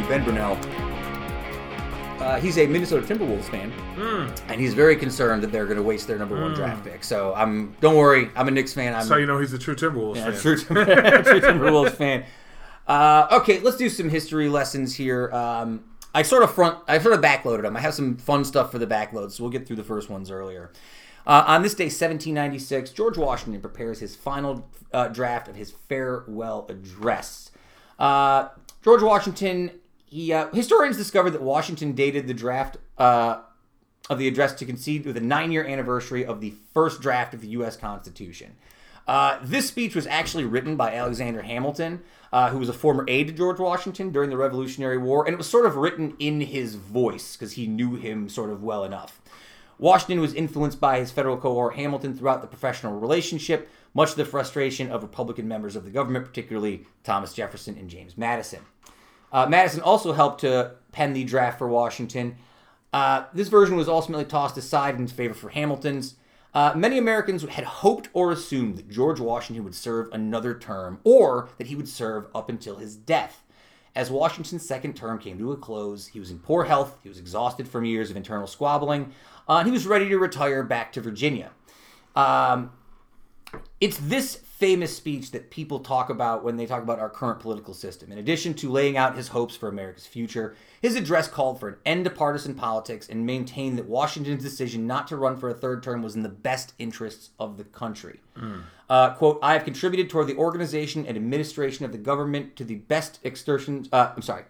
Ben Birnell. Uh, he's a Minnesota Timberwolves fan, Hmm. and he's very concerned that they're going to waste their number one draft pick. So I'm, don't worry, I'm a Knicks fan. I'm how you know he's a true Timberwolves yeah, fan. true, [laughs] true Timberwolves fan. Uh, okay, let's do some history lessons here. Um, I sort of front, I sort of backloaded them. I have some fun stuff for the backload, so we'll get through the first ones earlier. Uh, on this day, 1796, George Washington prepares his final uh, draft of his farewell address. Uh, George Washington, he uh, historians discovered that Washington dated the draft uh, of the address to concede with a nine-year anniversary of the first draft of the U.S. Constitution. Uh, this speech was actually written by Alexander Hamilton, uh, who was a former aide to George Washington during the Revolutionary War, and it was sort of written in his voice because he knew him sort of well enough. Washington was influenced by his federal cohort Hamilton throughout the professional relationship, much to the frustration of Republican members of the government, particularly Thomas Jefferson and James Madison. Uh, Madison also helped to pen the draft for Washington. Uh, this version was ultimately tossed aside in favor for Hamilton's. Uh, many Americans had hoped or assumed that George Washington would serve another term or that he would serve up until his death. As Washington's second term came to a close, he was in poor health, he was exhausted from years of internal squabbling, uh, and he was ready to retire back to Virginia. Um, it's this famous speech that people talk about when they talk about our current political system. In addition to laying out his hopes for America's future, his address called for an end to partisan politics and maintained that Washington's decision not to run for a third term was in the best interests of the country. Mm. Uh, quote, I have contributed toward the organization and administration of the government to the best extensions, uh, I'm sorry,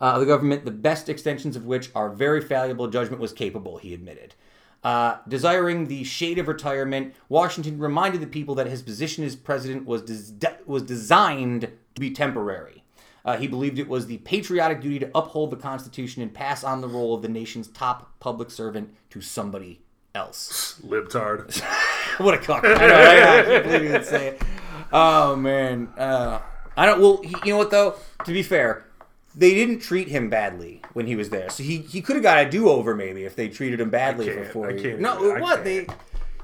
uh, the government, the best extensions of which our very valuable judgment was capable, he admitted. Uh, desiring the shade of retirement, Washington reminded the people that his position as president was des- was designed to be temporary. Uh, he believed it was the patriotic duty to uphold the Constitution and pass on the role of the nation's top public servant to somebody else. Libtard. [laughs] what a cock! I, know, I, I can't believe you would say it. Oh man, uh, I don't. Well, he, you know what though? To be fair, they didn't treat him badly when he was there. So he, he could have got a do over maybe if they treated him badly for four years. No, I what they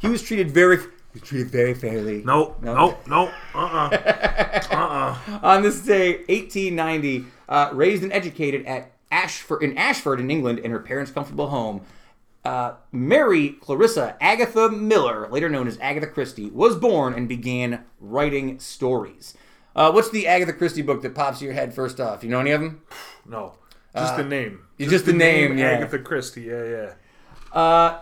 he was treated very he was treated very fairly. No, no, no, uh, uh-uh. [laughs] uh, uh On this day, 1890, uh, raised and educated at Ashford in Ashford in England in her parents' comfortable home. Uh, Mary Clarissa Agatha Miller, later known as Agatha Christie, was born and began writing stories. Uh, what's the Agatha Christie book that pops to your head first off? You know any of them? No, just uh, the name. Just, just the, the, name, name yeah. Agatha Christie. Yeah, yeah. Uh,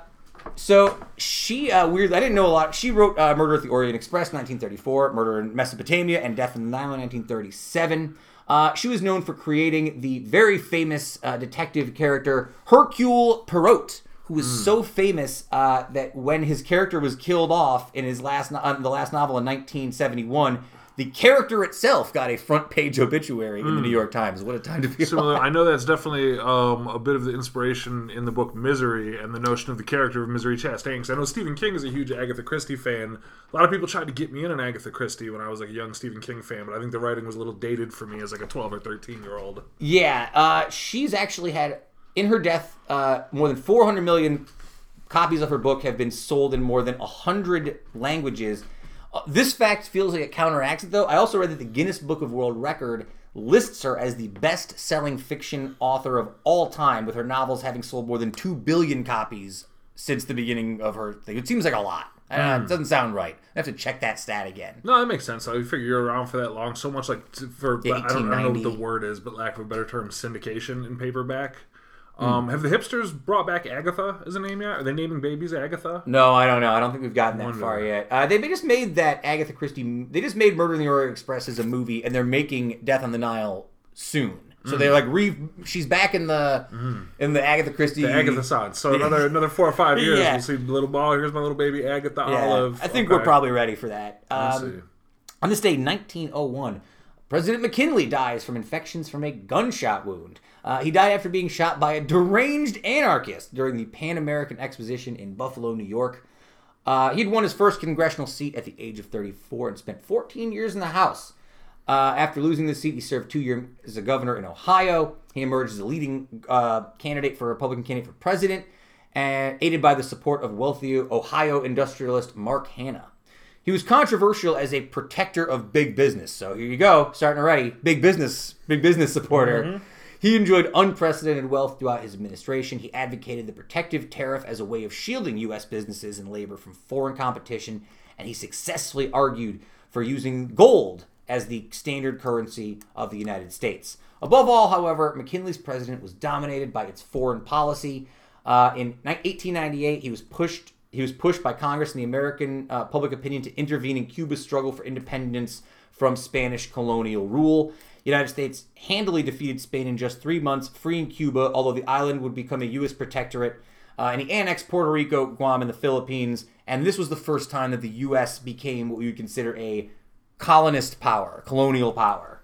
so she uh, weird. I didn't know a lot. She wrote uh, Murder at the Orient Express, 1934, Murder in Mesopotamia, and Death in the Nile, 1937. Uh, she was known for creating the very famous uh, detective character Hercule Poirot, who was mm. so famous uh, that when his character was killed off in his last no- uh, the last novel in 1971, the character itself got a front page obituary mm. in the New hmm. York Times. What a time to be Similar, I know that's definitely um, a bit of the inspiration in the book Misery and the notion of the character of Misery Chastain. Because I know Stephen King is a huge Agatha Christie fan. A lot of people tried to get me in an Agatha Christie when I was like a young Stephen King fan, but I think the writing was a little dated for me as like a 12 or 13 year old. Yeah, uh, she's actually had, in her death, uh, more than 400 million copies of her book have been sold in more than 100 languages this fact feels like it counteracts it, though. I also read that the Guinness Book of World Record lists her as the best-selling fiction author of all time, with her novels having sold more than two billion copies since the beginning of her thing. It seems like a lot. Uh, it hmm. doesn't sound right. I have to check that stat again. No, that makes sense. I figure you're around for that long. So much like for I, don't, I don't know what the word is, but lack of a better term, syndication in paperback. Um, have the hipsters brought back Agatha as a name yet? Are they naming babies Agatha? No, I don't know. I don't think we've gotten that far yet. Uh, they just made that Agatha Christie. They just made Murder in the Orient Express as a movie, and they're making Death on the Nile soon. So mm. they're like re. She's back in the mm. in the Agatha Christie. The Agatha side. So another another four or five [laughs] years, yeah. we'll see little ball. Here's my little baby Agatha yeah. Olive. I think okay. we're probably ready for that. Um, on this day, 1901, President McKinley dies from infections from a gunshot wound. Uh, he died after being shot by a deranged anarchist during the Pan American Exposition in Buffalo, New York. Uh, he'd won his first congressional seat at the age of 34 and spent 14 years in the House. Uh, after losing the seat, he served two years as a governor in Ohio. He emerged as a leading uh, candidate for Republican candidate for president, aided by the support of wealthy Ohio industrialist Mark Hanna. He was controversial as a protector of big business. So here you go, starting already, big business, big business supporter. Mm-hmm. He enjoyed unprecedented wealth throughout his administration. He advocated the protective tariff as a way of shielding U.S. businesses and labor from foreign competition, and he successfully argued for using gold as the standard currency of the United States. Above all, however, McKinley's president was dominated by its foreign policy. Uh, in 1898, he was pushed. He was pushed by Congress and the American uh, public opinion to intervene in Cuba's struggle for independence from Spanish colonial rule. United States handily defeated Spain in just three months, freeing Cuba, although the island would become a U.S. protectorate Uh, and he annexed Puerto Rico, Guam, and the Philippines. And this was the first time that the U.S. became what we would consider a colonist power, colonial power.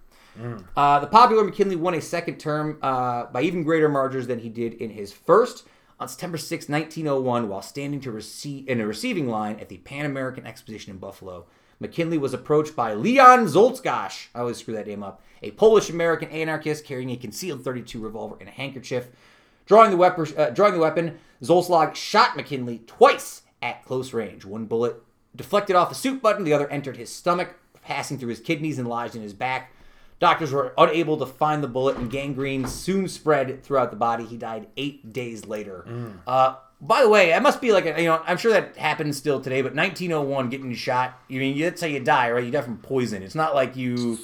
Uh, the popular McKinley won a second term uh, by even greater margins than he did in his first. On September 6, 1901, while standing to receive in a receiving line at the Pan American Exposition in Buffalo, McKinley was approached by Leon Zoltgosh. I always screw that name up. A Polish American anarchist carrying a concealed 32 revolver and a handkerchief. Drawing the, weapon, uh, drawing the weapon, Zolslag shot McKinley twice at close range. One bullet deflected off the suit button, the other entered his stomach, passing through his kidneys and lodged in his back. Doctors were unable to find the bullet, and gangrene soon spread throughout the body. He died eight days later. Uh, by the way, that must be like a, you know I'm sure that happens still today, but 1901 getting shot. You mean that's how you die, right? You die from poison. It's not like you.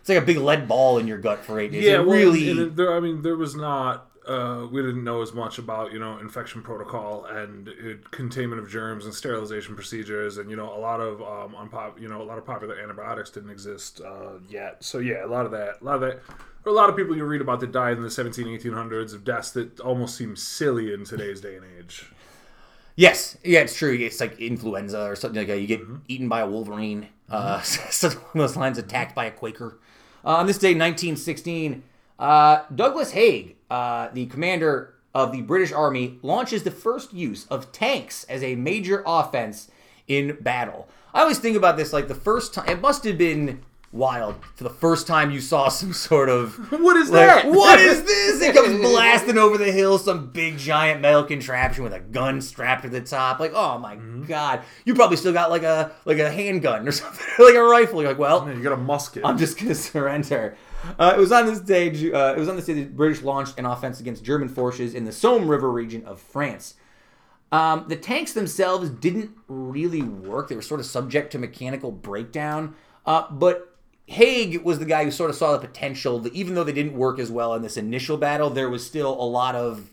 It's like a big lead ball in your gut for eight days. Yeah, it well, really. it- there, I mean, there was not. Uh, we didn't know as much about you know infection protocol and uh, containment of germs and sterilization procedures and you know a lot of um, unpop you know a lot of popular antibiotics didn't exist uh, yet. So yeah, a lot of that, a lot of that. A lot of people you read about that died in the 17, 1800s of deaths that almost seem silly in today's day and age. Yes, yeah, it's true. It's like influenza or something like that. You get Mm-hmm. eaten by a wolverine. Uh, [laughs] so along those lines, attacked by a Quaker. Uh, on this day, 1916, uh, Douglas Haig, uh, the commander of the British Army, launches the first use of tanks as a major offense in battle. I always think about this like the first time. It must have been wild for the first time you saw some sort of [laughs] What is like, that? [laughs] what is this? It comes blasting over the hill, some big giant metal contraption with a gun strapped to the top. Like, oh my Mm-hmm. god! You probably still got like a like a handgun or [laughs] something, like a rifle. You're like, well, Man, you got a musket. I'm just gonna surrender. Uh, it was on this day. Uh, it was on this day the British launched an offense against German forces in the Somme River region of France. Um, the tanks themselves didn't really work. They were sort of subject to mechanical breakdown. Uh, but Haig was the guy who sort of saw the potential that even though they didn't work as well in this initial battle, there was still a lot of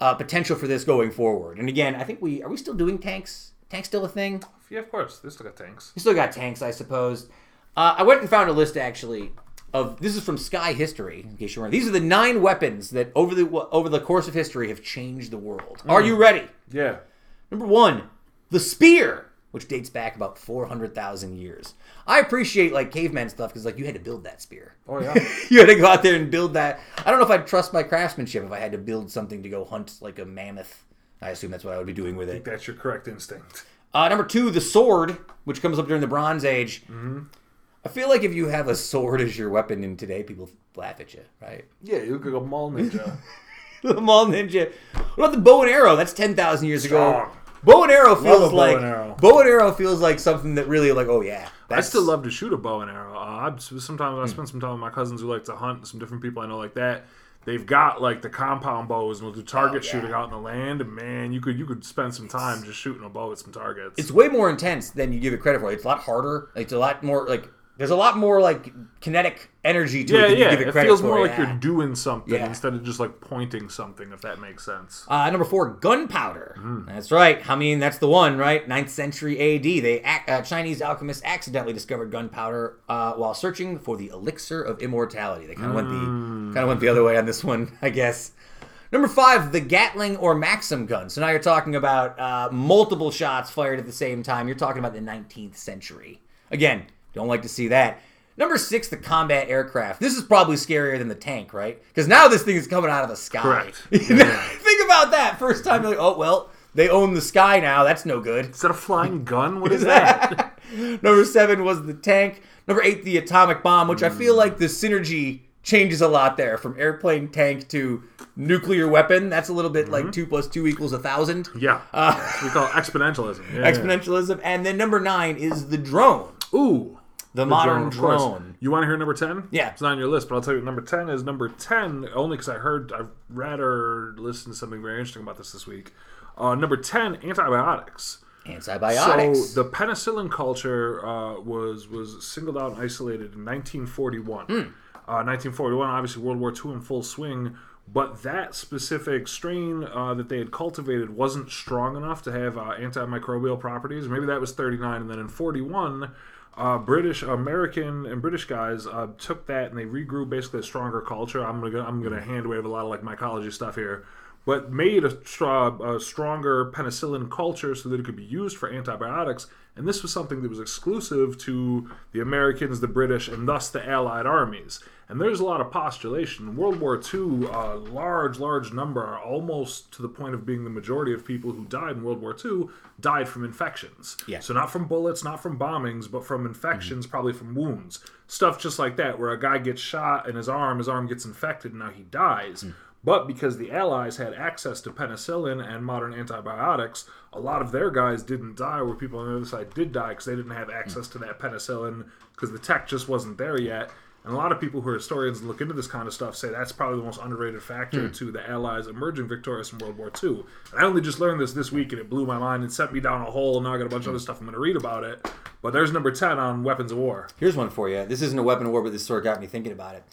uh, potential for this going forward. And again, I think we are we still doing tanks? Tanks still a thing? yeah, of course. They still got tanks. We still got tanks, I suppose. Uh, I went and found a list actually of this is from Sky History. In case you're wondering, these are the nine weapons that over the over the course of history have changed the world. Are you ready? Yeah. Number one, the spear, which dates back about four hundred thousand years. I appreciate like caveman stuff because like you had to build that spear. Oh yeah. [laughs] you had to go out there and build that. I don't know if I'd trust my craftsmanship if I had to build something to go hunt like a mammoth. I assume that's what I would be doing with it. That's your correct instinct. Uh, number two, the sword, which comes up during the Bronze Age. I feel like if you have a sword as your weapon in today, people laugh at you, right? Yeah, you look like a mall ninja. [laughs] the mall ninja. What about the bow and arrow? That's ten thousand years ago. Strong. Bow and arrow feels a bow like and arrow. bow and arrow feels like something that really like oh yeah. I still love to shoot a bow and arrow. Uh, I sometimes I spend some time with my cousins who like to hunt. Some different people I know like that. They've got like the compound bows and we'll do target Oh, yeah. shooting out in the land. And man, you could you could spend some time just shooting a bow at some targets. It's way more intense than you give it credit for. It's a lot harder. It's a lot more like there's a lot more like kinetic energy to yeah, it than yeah. you give it It feels more like yeah. you're doing something Yeah. instead of just like pointing something. If that makes sense. Uh, number four, gunpowder. Mm. That's right. I mean, that's the one, right? 9th century AD. They uh, Chinese alchemists accidentally discovered gunpowder uh, while searching for the elixir of immortality. They kind of went the Mm. kind of went the other way on this one, [laughs] I guess. Number five, the Gatling or Maxim gun. So now you're talking about uh, multiple shots fired at the same time. You're talking about the 19th century. Again, don't like to see that. Number six, the combat aircraft. This is probably scarier than the tank, right? Because now this thing is coming out of the sky. Correct. [laughs] Think about that. First time, you're like, oh well, they own the sky now. That's no good. Is that a flying gun? What is [laughs] that? [laughs] Number seven was the tank. Number eight, the atomic bomb, which I feel like the synergy changes a lot there from airplane tank to nuclear weapon. That's a little bit Mm-hmm. like two plus two equals a thousand. yeah, Uh, we call it exponentialism. Yeah, yeah. exponentialism. And then number nine is the drone, Ooh. The, modern course. drone. You want to hear number 10? Yeah. It's not on your list, but I'll tell you number 10 is. Number 10, only because I heard, I've read or listened to something very interesting about this this week. Uh, number 10, antibiotics. Antibiotics. So the penicillin culture uh, was was singled out and isolated in 1941. Hmm. Uh, 1941, obviously World War II in full swing, but that specific strain uh, that they had cultivated wasn't strong enough to have uh, antimicrobial properties. Maybe that was 39, and then in 41. Uh, British, American, and British guys uh, took that and they regrew basically a stronger culture. I'm gonna I'm gonna hand wave a lot of like mycology stuff here, but made a, a stronger penicillin culture so that it could be used for antibiotics. And this was something that was exclusive to the Americans, the British, and thus the Allied armies. And there's a lot of postulation. World War II, a large, large number, almost to the point of being the majority of people who died in World War II, died from infections. Yeah. So not from bullets, not from bombings, but from infections, mm-hmm. probably from wounds. Stuff just like that, where a guy gets shot in his arm, his arm gets infected, and now he dies. Mm. But because the Allies had access to penicillin and modern antibiotics, a lot of their guys didn't die, where people on the other side did die because they didn't have access mm. to that penicillin because the tech just wasn't there yet. And a lot of people who are historians look into this kind of stuff say that's probably the most underrated factor to the Allies emerging victorious in World War II. And I only just learned this this week and it blew my mind and sent me down a hole. And now I got a bunch of other stuff I'm going to read about it. But there's number 10 on weapons of war. Here's one for you. This isn't a weapon of war, but this sort of got me thinking about it.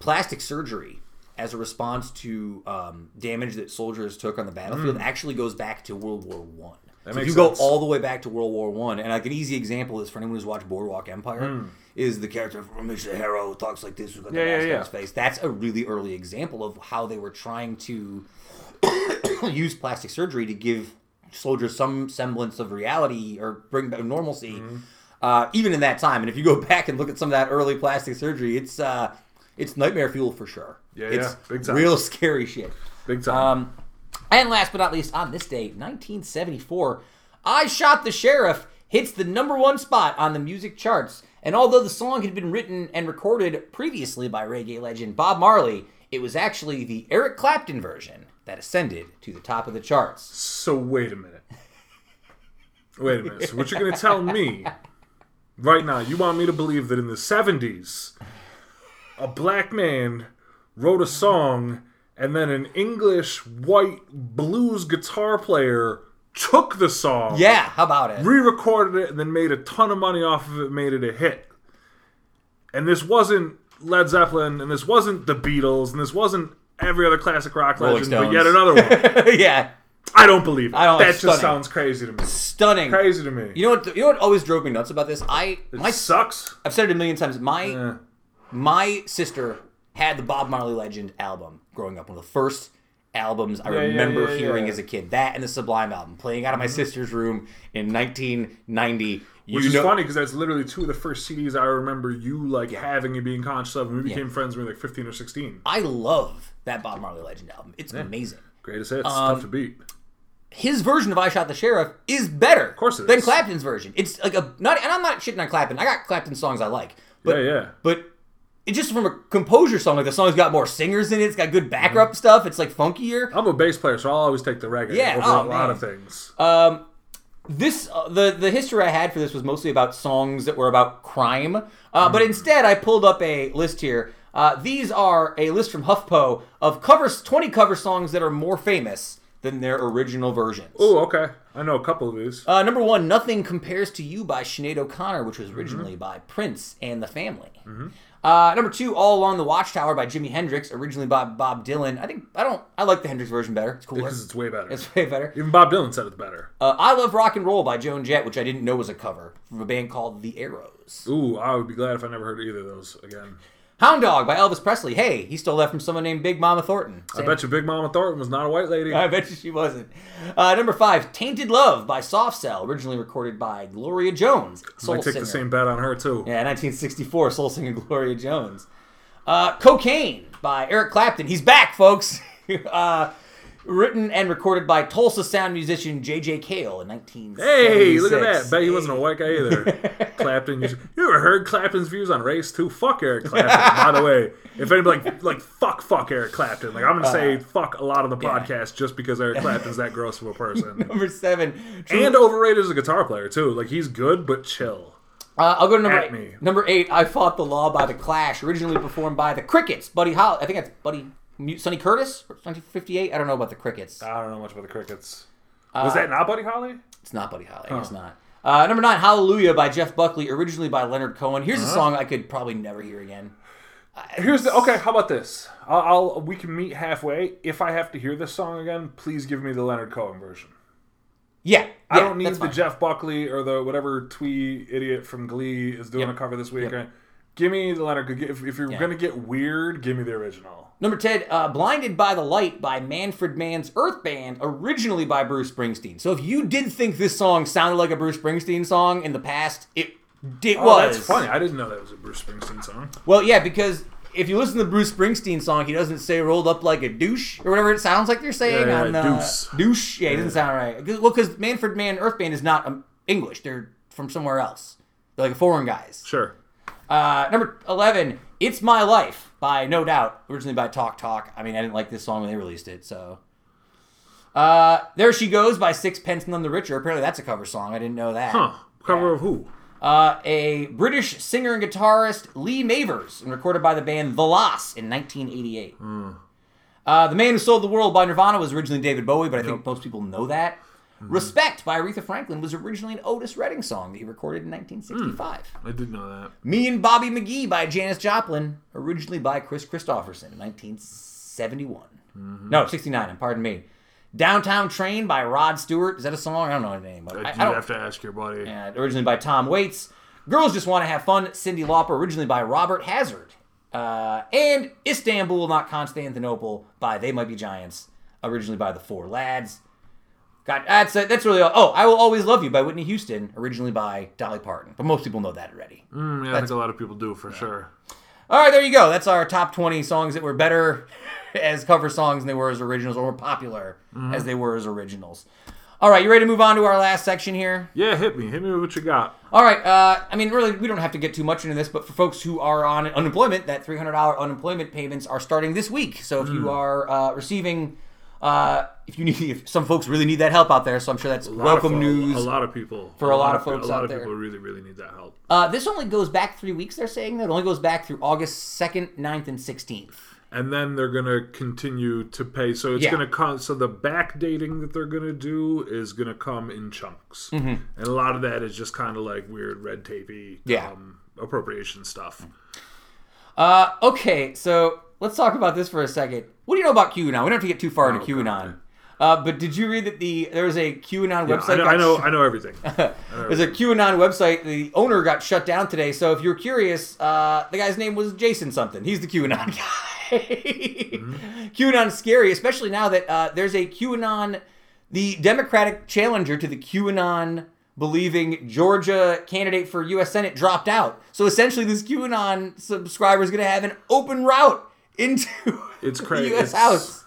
Plastic surgery as a response to um, damage that soldiers took on the battlefield actually goes back to World War One. So if you go all the way back to World War One, and like an easy example is for anyone who's watched Boardwalk Empire, Hmm. Is the character from Mr. Harrow talks like this with got the Yeah, yeah, mask on his face. That's a really early example of how they were trying to [coughs] use plastic surgery to give soldiers some semblance of reality or bring back normalcy, Mm-hmm. uh, even in that time. And if you go [laughs] back and look at some of that early plastic surgery, it's uh, it's nightmare fuel for sure. Yeah, it's yeah, big time. real scary shit. Big time. Um, and last but not least, on this day, 1974, I Shot the Sheriff hits the number one spot on the music charts. And although the song had been written and recorded previously by reggae legend Bob Marley, it was actually the Eric Clapton version that ascended to the top of the charts. So wait a minute. Wait a minute. So what you're going to tell me right now? You want me to believe that in the '70s, a black man wrote a song, and then an English white blues guitar player took the song, Yeah, how about it? re-recorded it, and then made a ton of money off of it, made it a hit. And this wasn't Led Zeppelin, and this wasn't the Beatles, and this wasn't every other classic rock Rolling legend, but yet another one. [laughs] yeah, I don't believe it. I don't- that just stunning. sounds crazy to me. stunning. Crazy to me. You know what? You know what always drove me nuts about this? I it my sucks. I've said it a million times. My Eh. my sister had the Bob Marley Legend album growing up. One of the first albums I Yeah, yeah, remember yeah, Mm-hmm. hearing yeah. as a kid. That and the Sublime album, playing out of my sister's room in 1990. Which is know, funny because that's literally two of the first CDs I remember you like having and being conscious of. And we became friends when we were like 15 or 16. I love that Bob Marley Legend album. It's amazing. Greatest hits, Um, tough to beat. His version of "I Shot the Sheriff" is better, of course than is. Clapton's version. It's like a not, and I'm not shitting on Clapton. I got Clapton songs I like, but yeah, yeah. but it's just from a composure song. Like the song's got more singers in it. It's got good backdrop stuff. It's like funkier. I'm a bass player, so I'll always take the reggae Yeah, over oh, a lot of things. Um, this uh, the the history I had for this was mostly about songs that were about crime, uh, but instead I pulled up a list here. Uh, these are a list from HuffPo of covers, twenty cover songs that are more famous than their original versions. oh, okay. I know a couple of these. Uh, number one, "Nothing Compares to You" by Sinead O'Connor, which was originally by Prince and the Family. Uh, number two, "All Along the Watchtower" by Jimi Hendrix, originally by Bob Dylan. I think I don't. I like the Hendrix version better. It's cooler. Because it's way better. It's way better. Even Bob Dylan said it's better. Uh, I Love Rock and Roll by Joan Jett, which I didn't know was a cover from a band called The Arrows. Ooh, I would be glad if I never heard either of those again. Hound Dog by Elvis Presley. Hey, he stole that from someone named Big Mama Thornton. I bet you Big Mama Thornton was not a white lady. [laughs] I bet you she wasn't. Uh, number five, Tainted Love by Soft Cell, originally recorded by Gloria Jones. Soul Might take singer. the same bet on her too. Yeah, 1964, soul singer [laughs] Gloria Jones. Uh, Cocaine by Eric Clapton. He's back, folks. [laughs] uh, written and recorded by Tulsa sound musician J.J. Cale in 1976. Hey, look at that. Bet he wasn't a white guy either. [laughs] Clapton. You, you ever heard Clapton's views on race too? Fuck Eric Clapton. By the way, if anybody like, like fuck fuck Eric Clapton, like I'm gonna say fuck a lot of the podcast just because Eric Clapton's that gross of a person. [laughs] Number seven. True- and overrated as a guitar player too. Like he's good but chill. Uh, I'll go to number eight. Number eight, I Fought the Law by The Clash, originally performed by The Crickets. Buddy Holly, I think that's Buddy Sonny Curtis, 1958. I don't know about The Crickets. I don't know much about the Crickets. Was that not Buddy Holly? It's not Buddy Holly. It's not. Uh, number nine, Hallelujah by Jeff Buckley, originally by Leonard Cohen. Here's a song I could probably never hear again. Here's the okay. How about this? I'll, I'll we can meet halfway. If I have to hear this song again, please give me the Leonard Cohen version. Yeah, I don't need the fine. Jeff Buckley or the whatever twee idiot from Glee is doing Yep. a cover this week. Yep. Give me the Leonard. If, if you're Yeah. gonna get weird, give me the original. Number 10, uh, Blinded by the Light by Manfred Mann's Earth Band, originally by Bruce Springsteen. So if you did think this song sounded like a Bruce Springsteen song in the past, it, it Oh, was. that's funny. I didn't know that was a Bruce Springsteen song. Well, yeah, because if you listen to the Bruce Springsteen song, he doesn't say rolled up like a douche or whatever it sounds like they're saying Yeah, on yeah, uh, deuce. douche. Yeah, it doesn't sound right. Well, because Manfred Mann Earth Band is not um, English; they're from somewhere else. They're like foreign guys. Sure. Uh, number 11, It's My Life by No Doubt, originally by Talk Talk. I mean, I didn't like this song when they released it, so. Uh, there She Goes by Sixpence None the Richer. Apparently, that's a cover song. I didn't know that. Huh. Cover of who? Uh, a British singer and guitarist, Lee Mavers, and recorded by the band The La's in 1988. Uh, the Man Who Sold the World by Nirvana was originally David Bowie, but I think most people know that. Hmm. Respect by Aretha Franklin was originally an Otis Redding song that he recorded in 1965. Hmm. I didn't know that. Me and Bobby McGee by Janis Joplin, originally by Kris Kristofferson in 1971. Mm-hmm. No, 69, pardon me. Downtown Train by Rod Stewart. Is that a song? I don't know the name. But I, don't, have to ask your buddy. yeah, originally by Tom Waits. Girls Just Want to Have Fun, Cyndi Lauper, originally by Robert Hazard. Uh, and Istanbul, Not Constantinople by They Might Be Giants, originally by The Four Lads. God, that's that's really all. Oh, I Will Always Love You by Whitney Houston, originally by Dolly Parton. But most people know that already. Mm, yeah, I think a lot of people do for sure. All right, there you go. That's our top 20 songs that were better [laughs] as cover songs than they were as originals, or more popular as they were as originals. All right, you ready to move on to our last section here? Yeah, hit me. Hit me with what you got. All right. Uh, I mean, really, we don't have to get too much into this, but for folks who are on unemployment, that three hundred dollar unemployment payments are starting this week. So if you are uh, receiving, uh, if you need, if some folks really need that help out there, so I'm sure that's welcome of, news. A lot of people. for a lot of folks A lot of there. people really, really need that help. Uh, this only goes back three weeks. They're saying that it only goes back through August 2nd, 9th, and 16th. and then they're gonna continue to pay. So it's Yeah. gonna come. So the backdating that they're gonna do is gonna come in chunks, Mm-hmm. and a lot of that is just kind of like weird red tapey, Yeah. um, appropriation stuff. Uh, okay, so let's talk about this for a second. What do you know about QAnon? We don't have to get too far into Oh, QAnon. Uh, but did you read that the there was a QAnon Yeah, website? I know, I know, sh- [laughs] I know everything. There's a QAnon website. The owner got shut down today. So if you're curious, uh, the guy's name was Jason something. He's the QAnon [laughs] guy. QAnon's scary, especially now that uh, there's a QAnon, the Democratic challenger to the QAnon believing Georgia candidate for U.S. Senate dropped out. So essentially, this QAnon subscriber is going to have an open route into [laughs] It's the crazy. U.S. It's- House.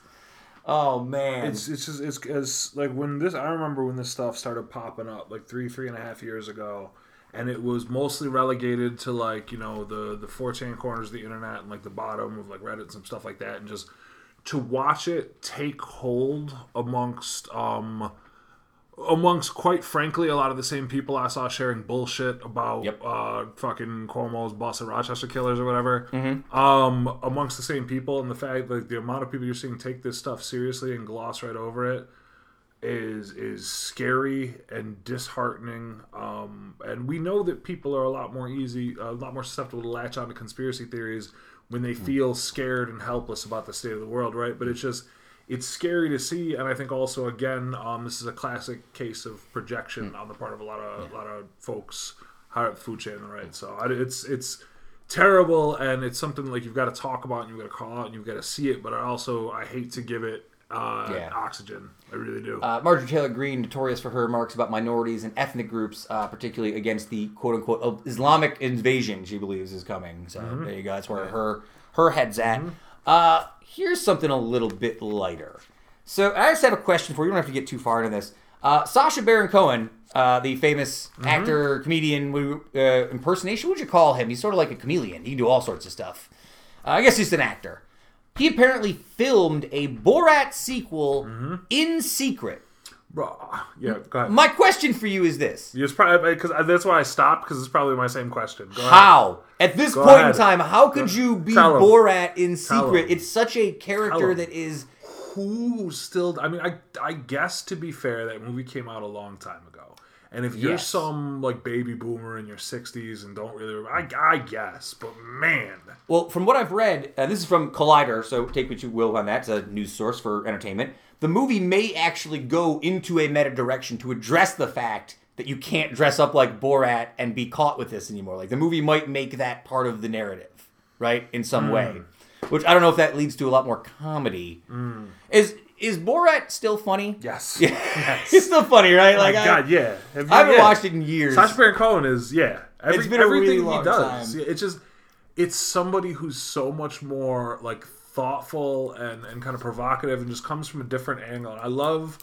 Oh man. It's it's just it's as like when this I remember when this stuff started popping up like three three and a half years ago, and it was mostly relegated to like you know the the 4chan corners of the internet and like the bottom of like Reddit and some stuff like that, and just to watch it take hold amongst um amongst quite frankly a lot of the same people I saw sharing bullshit about Yep. uh fucking Cuomo's Boston Rochester killers or whatever Mm-hmm. um amongst the same people and the fact like the amount of people you're seeing take this stuff seriously and gloss right over it is is scary and disheartening um and we know that people are a lot more easy a lot more susceptible to latch on to conspiracy theories when they feel scared and helpless about the state of the world right but it's just it's scary to see and i think also again um this is a classic case of projection on the part of a lot of a lot of folks higher up the food chain right so I, it's it's terrible and it's something like you've got to talk about and you've got to call out and you've got to see it but i also i hate to give it uh, Yeah. oxygen i really do Uh, Marjorie Taylor Greene, notorious for her remarks about minorities and ethnic groups, uh, particularly against the "quote unquote" Islamic invasion she believes is coming. So Mm-hmm. there you go. That's where her her head's at. Uh, here's something a little bit lighter. So I just have a question for you. You don't have to get too far into this. Uh, Sacha Baron Cohen, uh, the famous Mm-hmm. actor, comedian, uh, impersonation. What would you call him? He's sort of like a chameleon. He can do all sorts of stuff. Uh, I guess he's an actor. He apparently filmed a Borat sequel Mm-hmm. in secret. Bro, yeah go ahead My question for you is this: it's probably because that's why i stopped because it's probably my same question go ahead. How, at this Go point in time, how could you be Tell. Borat in secret? It's such a character that is who still i mean i i guess to be fair that movie came out a long time ago and if you're Yes. some like baby boomer in your 60s and don't really I, I guess but man Well, from what I've read, uh, this is from Collider, so take what you will on that. It's a news source for entertainment. The movie may actually go into a meta direction to address the fact that you can't dress up like Borat and be caught with this anymore. Like the movie might make that part of the narrative, right? In some way. Hmm. Which I don't know if that leads to a lot more comedy. Hmm. Is is Borat still funny? Yes. [laughs] Yeah. Yes. it's still funny, right? My Like I, God, yeah. Have you- I haven't yeah. watched it in years. Sacha Baron Cohen is yeah. Every, It's been a everything really long he does. time. Yeah, It's just it's somebody who's so much more like thoughtful and and kind of provocative and just comes from a different angle. I love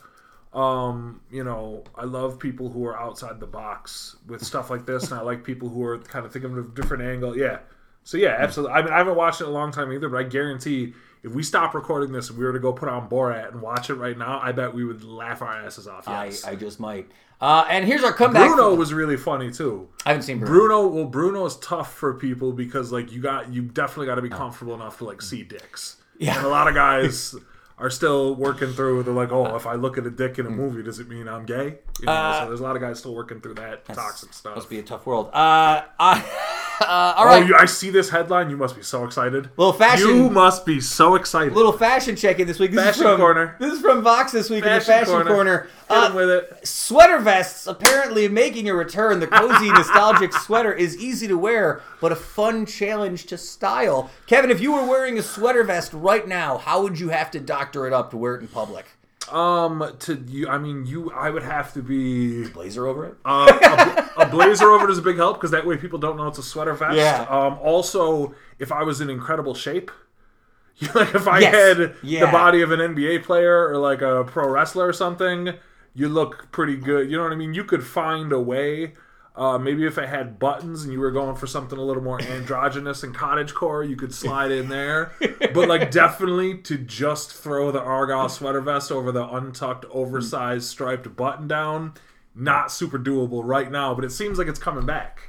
um you know i love people who are outside the box with stuff like this and i like people who are kind of thinking of a different angle. Yeah. So yeah absolutely. I mean i haven't watched it a long time either but i guarantee if we stop recording this and we were to go put on borat and watch it right now i bet we would laugh our asses off I, yes I just might. Uh, and here's our comeback. bruno was really funny too I haven't seen Bruno. Bruno, well, Bruno is tough for people because like you got you definitely got to be comfortable enough to like see dicks. Yeah. and a lot of guys [laughs] are still working through. They're like, oh, if I look at a dick in a movie, does it mean I'm gay? You know, Uh, so there's a lot of guys still working through that toxic stuff. Must be a tough world. Uh, I, [laughs] uh, all Oh, you, I see this headline. You must be so excited. Little fashion- You must be so excited. Little fashion check in this week. This Fashion is from, corner. This is from Vox this week in the Fashion fashion corner. corner. Uh, with it. Sweater vests apparently making a return. The cozy, [laughs] nostalgic sweater is easy to wear, but a fun challenge to style. Kevin, if you were wearing a sweater vest right now, how would you have to doctor it up to wear it in public? Um, to you, I mean, you, I would have to be Blazer over it? Uh, a, a blazer over it is a big help because that way people don't know it's a sweater vest. Yeah. Um, also, if I was in incredible shape, you [laughs] like if I Yes. had Yeah. the body of an NBA player or like a pro wrestler or something, you look pretty good. You know what I mean? You could find a way. Uh, maybe if it had buttons and you were going for something a little more androgynous and cottage core, you could slide in there. But like [laughs] definitely to just throw the argyle sweater vest over the untucked, oversized striped button down, not super doable right now. But it seems like it's coming back.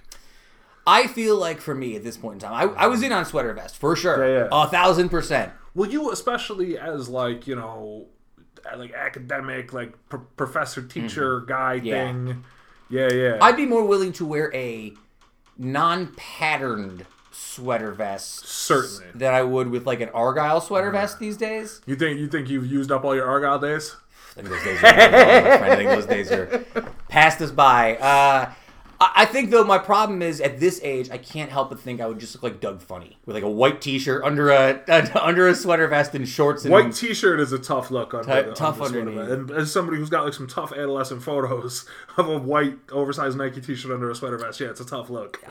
I feel like for me at this point in time, I, I was in on sweater vest for sure. Yeah, yeah. A thousand percent. Well, you especially as like you know, like academic, like pr- professor teacher guy Mm-hmm. Yeah. thing. Yeah, yeah. I'd be more willing to wear a non-patterned sweater vest Certainly. than I would with like an argyle sweater vest these days. you think you think you've used up all your argyle days? I think those days are, I think those days are passed us by. Uh, I think though my problem is at this age I can't help but think I would just look like Doug Funnie with like a white T-shirt under a [laughs] under a sweater vest and shorts and White T-shirt is a tough look under T- the, tough under sweater vest. And as somebody who's got like some tough adolescent photos [laughs] of a white oversized Nike T-shirt under a sweater vest, yeah, it's a tough look.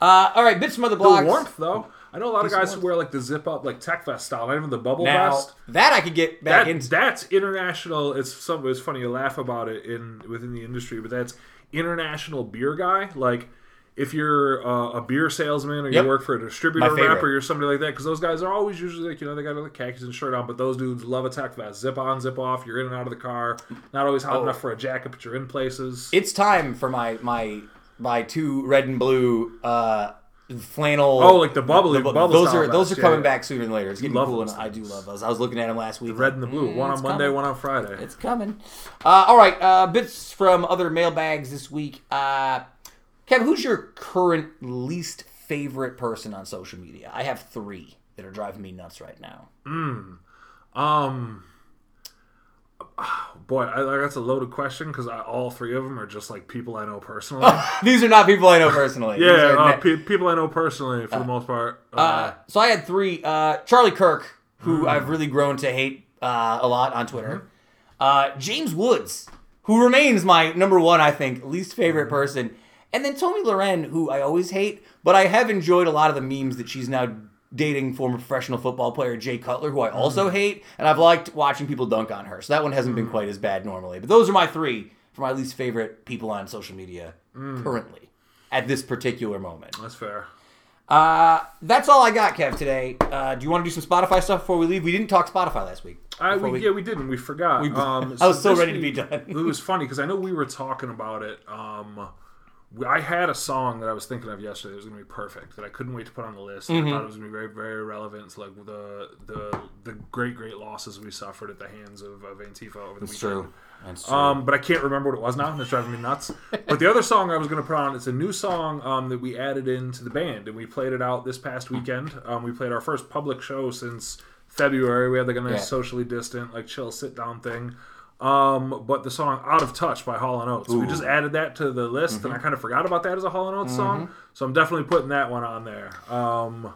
Uh, all right, bits from other blocks. The warmth though, I know a lot of guys who wear like the zip up like tech vest style, even the bubble Now vest. that I could get back that, into. that's international. It's some. It's funny you laugh about it in within the industry, but that's international beer guy. Like if you're uh, a beer salesman or Yep. you work for a distributor rep or you're somebody like that, because those guys are always usually like you know they got like khakis and shirt on, but those dudes love a tech vest. Zip on, zip off. You're in and out of the car. Not always hot Oh. enough for a jacket, but you're in places. It's time for my my my two red and blue uh, flannel. Oh, like the bubbly- bu- bubble Those are those are coming yeah. back sooner than later. It's getting cool, and I do love those. I was looking at them last week. Red and the blue. Mm, one on Monday, coming. one on Friday. It's coming. Uh, all right, uh, bits from other mailbags this week. Uh, Kevin, who's your current least favorite person on social media? I have three that are driving me nuts right now. Um, boy, I, like, that's a loaded question because all three of them are just like people I know personally. [laughs] These are not people I know personally. [laughs] Yeah, uh, net- pe- people I know personally for the most part. Uh, Uh, so I had three. Uh, Charlie Kirk, who I've really grown to hate uh, a lot on Twitter. Uh, James Woods, who remains my number one, I think, least favorite person. And then Tomi Lahren, who I always hate, but I have enjoyed a lot of the memes that she's now dating former professional football player Jay Cutler, who I also hate, and I've liked watching people dunk on her. So that one hasn't been quite as bad normally. But those are my three for my least favorite people on social media currently at this particular moment. that's fair. Uh, that's all I got, Kev, today. Uh, do you want to do some Spotify stuff before we leave? We didn't talk Spotify last week. I, we, we- yeah, we didn't. We forgot. We- [laughs] um, I was so ready to be done. it was funny because I know we were talking about it. Um, I had a song that I was thinking of yesterday that was going to be perfect that I couldn't wait to put on the list. Mm-hmm. I thought it was going to be very, very relevant to like the the the great, great losses we suffered at the hands of, of Antifa over the It's weekend. true. That's true. Um, but I can't remember what it was now, and it's driving me nuts. but the other song I was going to put on, it's a new song um, that we added into the band, and we played it out this past weekend. Um, we played our first public show since February. We had like a nice Yeah. socially distant, like chill sit down thing. Um, but the song "Out of Touch" by Hall and Oates, we just added that to the list, and I mm-hmm. kind of forgot about that as a Hall and Oates song, mm-hmm. so I'm definitely putting that one on there. Um,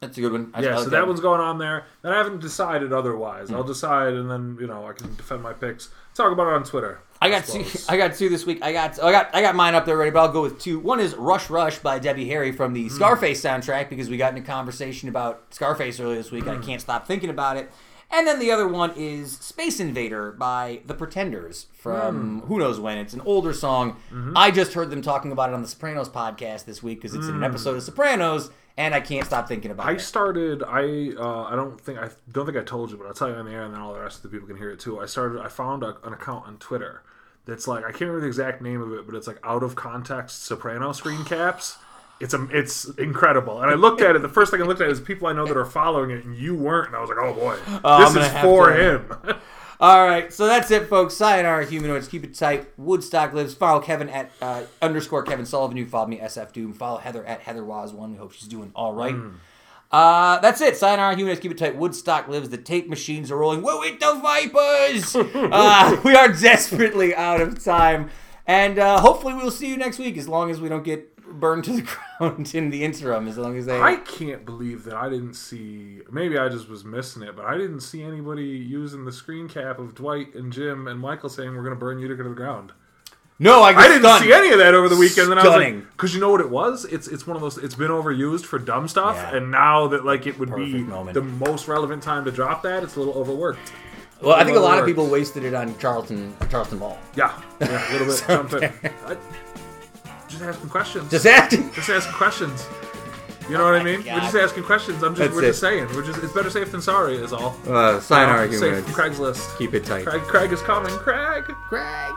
That's a good one. I, yeah, I so that one's going on there. And I haven't decided otherwise. I'll mm. decide, and then you know I can defend my picks. Talk about it on Twitter. I got two. [laughs] I got two this week. I got. I got. I got mine up there ready, but I'll go with two. One is "Rush Rush" by Debbie Harry from the mm. Scarface soundtrack because we got into conversation about Scarface earlier this week. and I mm. can't stop thinking about it. And then the other one is "Space Invader" by The Pretenders from hmm. who knows when. It's an older song. Mm-hmm. I just heard them talking about it on the Sopranos podcast this week because it's in an hmm. episode of Sopranos, and I can't stop thinking about I it. I started. I uh, I don't think I don't think I told you, but I'll tell you on the air, and then all the rest of the people can hear it too. I started. I found a, an account on Twitter that's like I can't remember the exact name of it, but it's like out of context Soprano screen caps. It's a, it's incredible, and I looked at it. The first thing I looked at is people I know that are following it, and you weren't, and I was like, oh boy, I'm this is for him. [laughs] All right, so that's it, folks. Sayonara, humanoids. Keep it tight. Woodstock lives. Follow Kevin at uh, underscore Kevin Sullivan. You follow me SF Doom. Follow Heather at Heather Waz One. We hope she's doing all right. Uh, that's it. Sayonara, humanoids. Keep it tight. Woodstock lives. The tape machines are rolling. Whoa, it the Vipers! [laughs] uh, [laughs] we are desperately out of time, and uh, hopefully we'll see you next week. As long as we don't get burned to the [laughs] ground in the interim. As long as they. I can't believe that I didn't see. Maybe I just was missing it, but I didn't see anybody using the screen cap of Dwight and Jim and Michael saying we're going to burn Utica to the ground. no, I, I didn't stunned. see any of that over the weekend. And I was Stunning. like, because you know what it was? It's it's one of those. It's been overused for dumb stuff, Yeah. and now that like it would be moment. the most relevant time to drop that, it's a little overworked. Well, I think a lot of people wasted it on Charlton Charleston Ball. Yeah, yeah, a little bit. [laughs] I- just asking questions. Just acting. Just asking questions. You know Oh what I my mean? We're just asking questions. I'm just That's we're just saying. We're just it's better safe than sorry is all. Uh, sign Um, Safe argument. from Craigslist. Keep it tight. Craig, Craig is coming. Craig. Craig.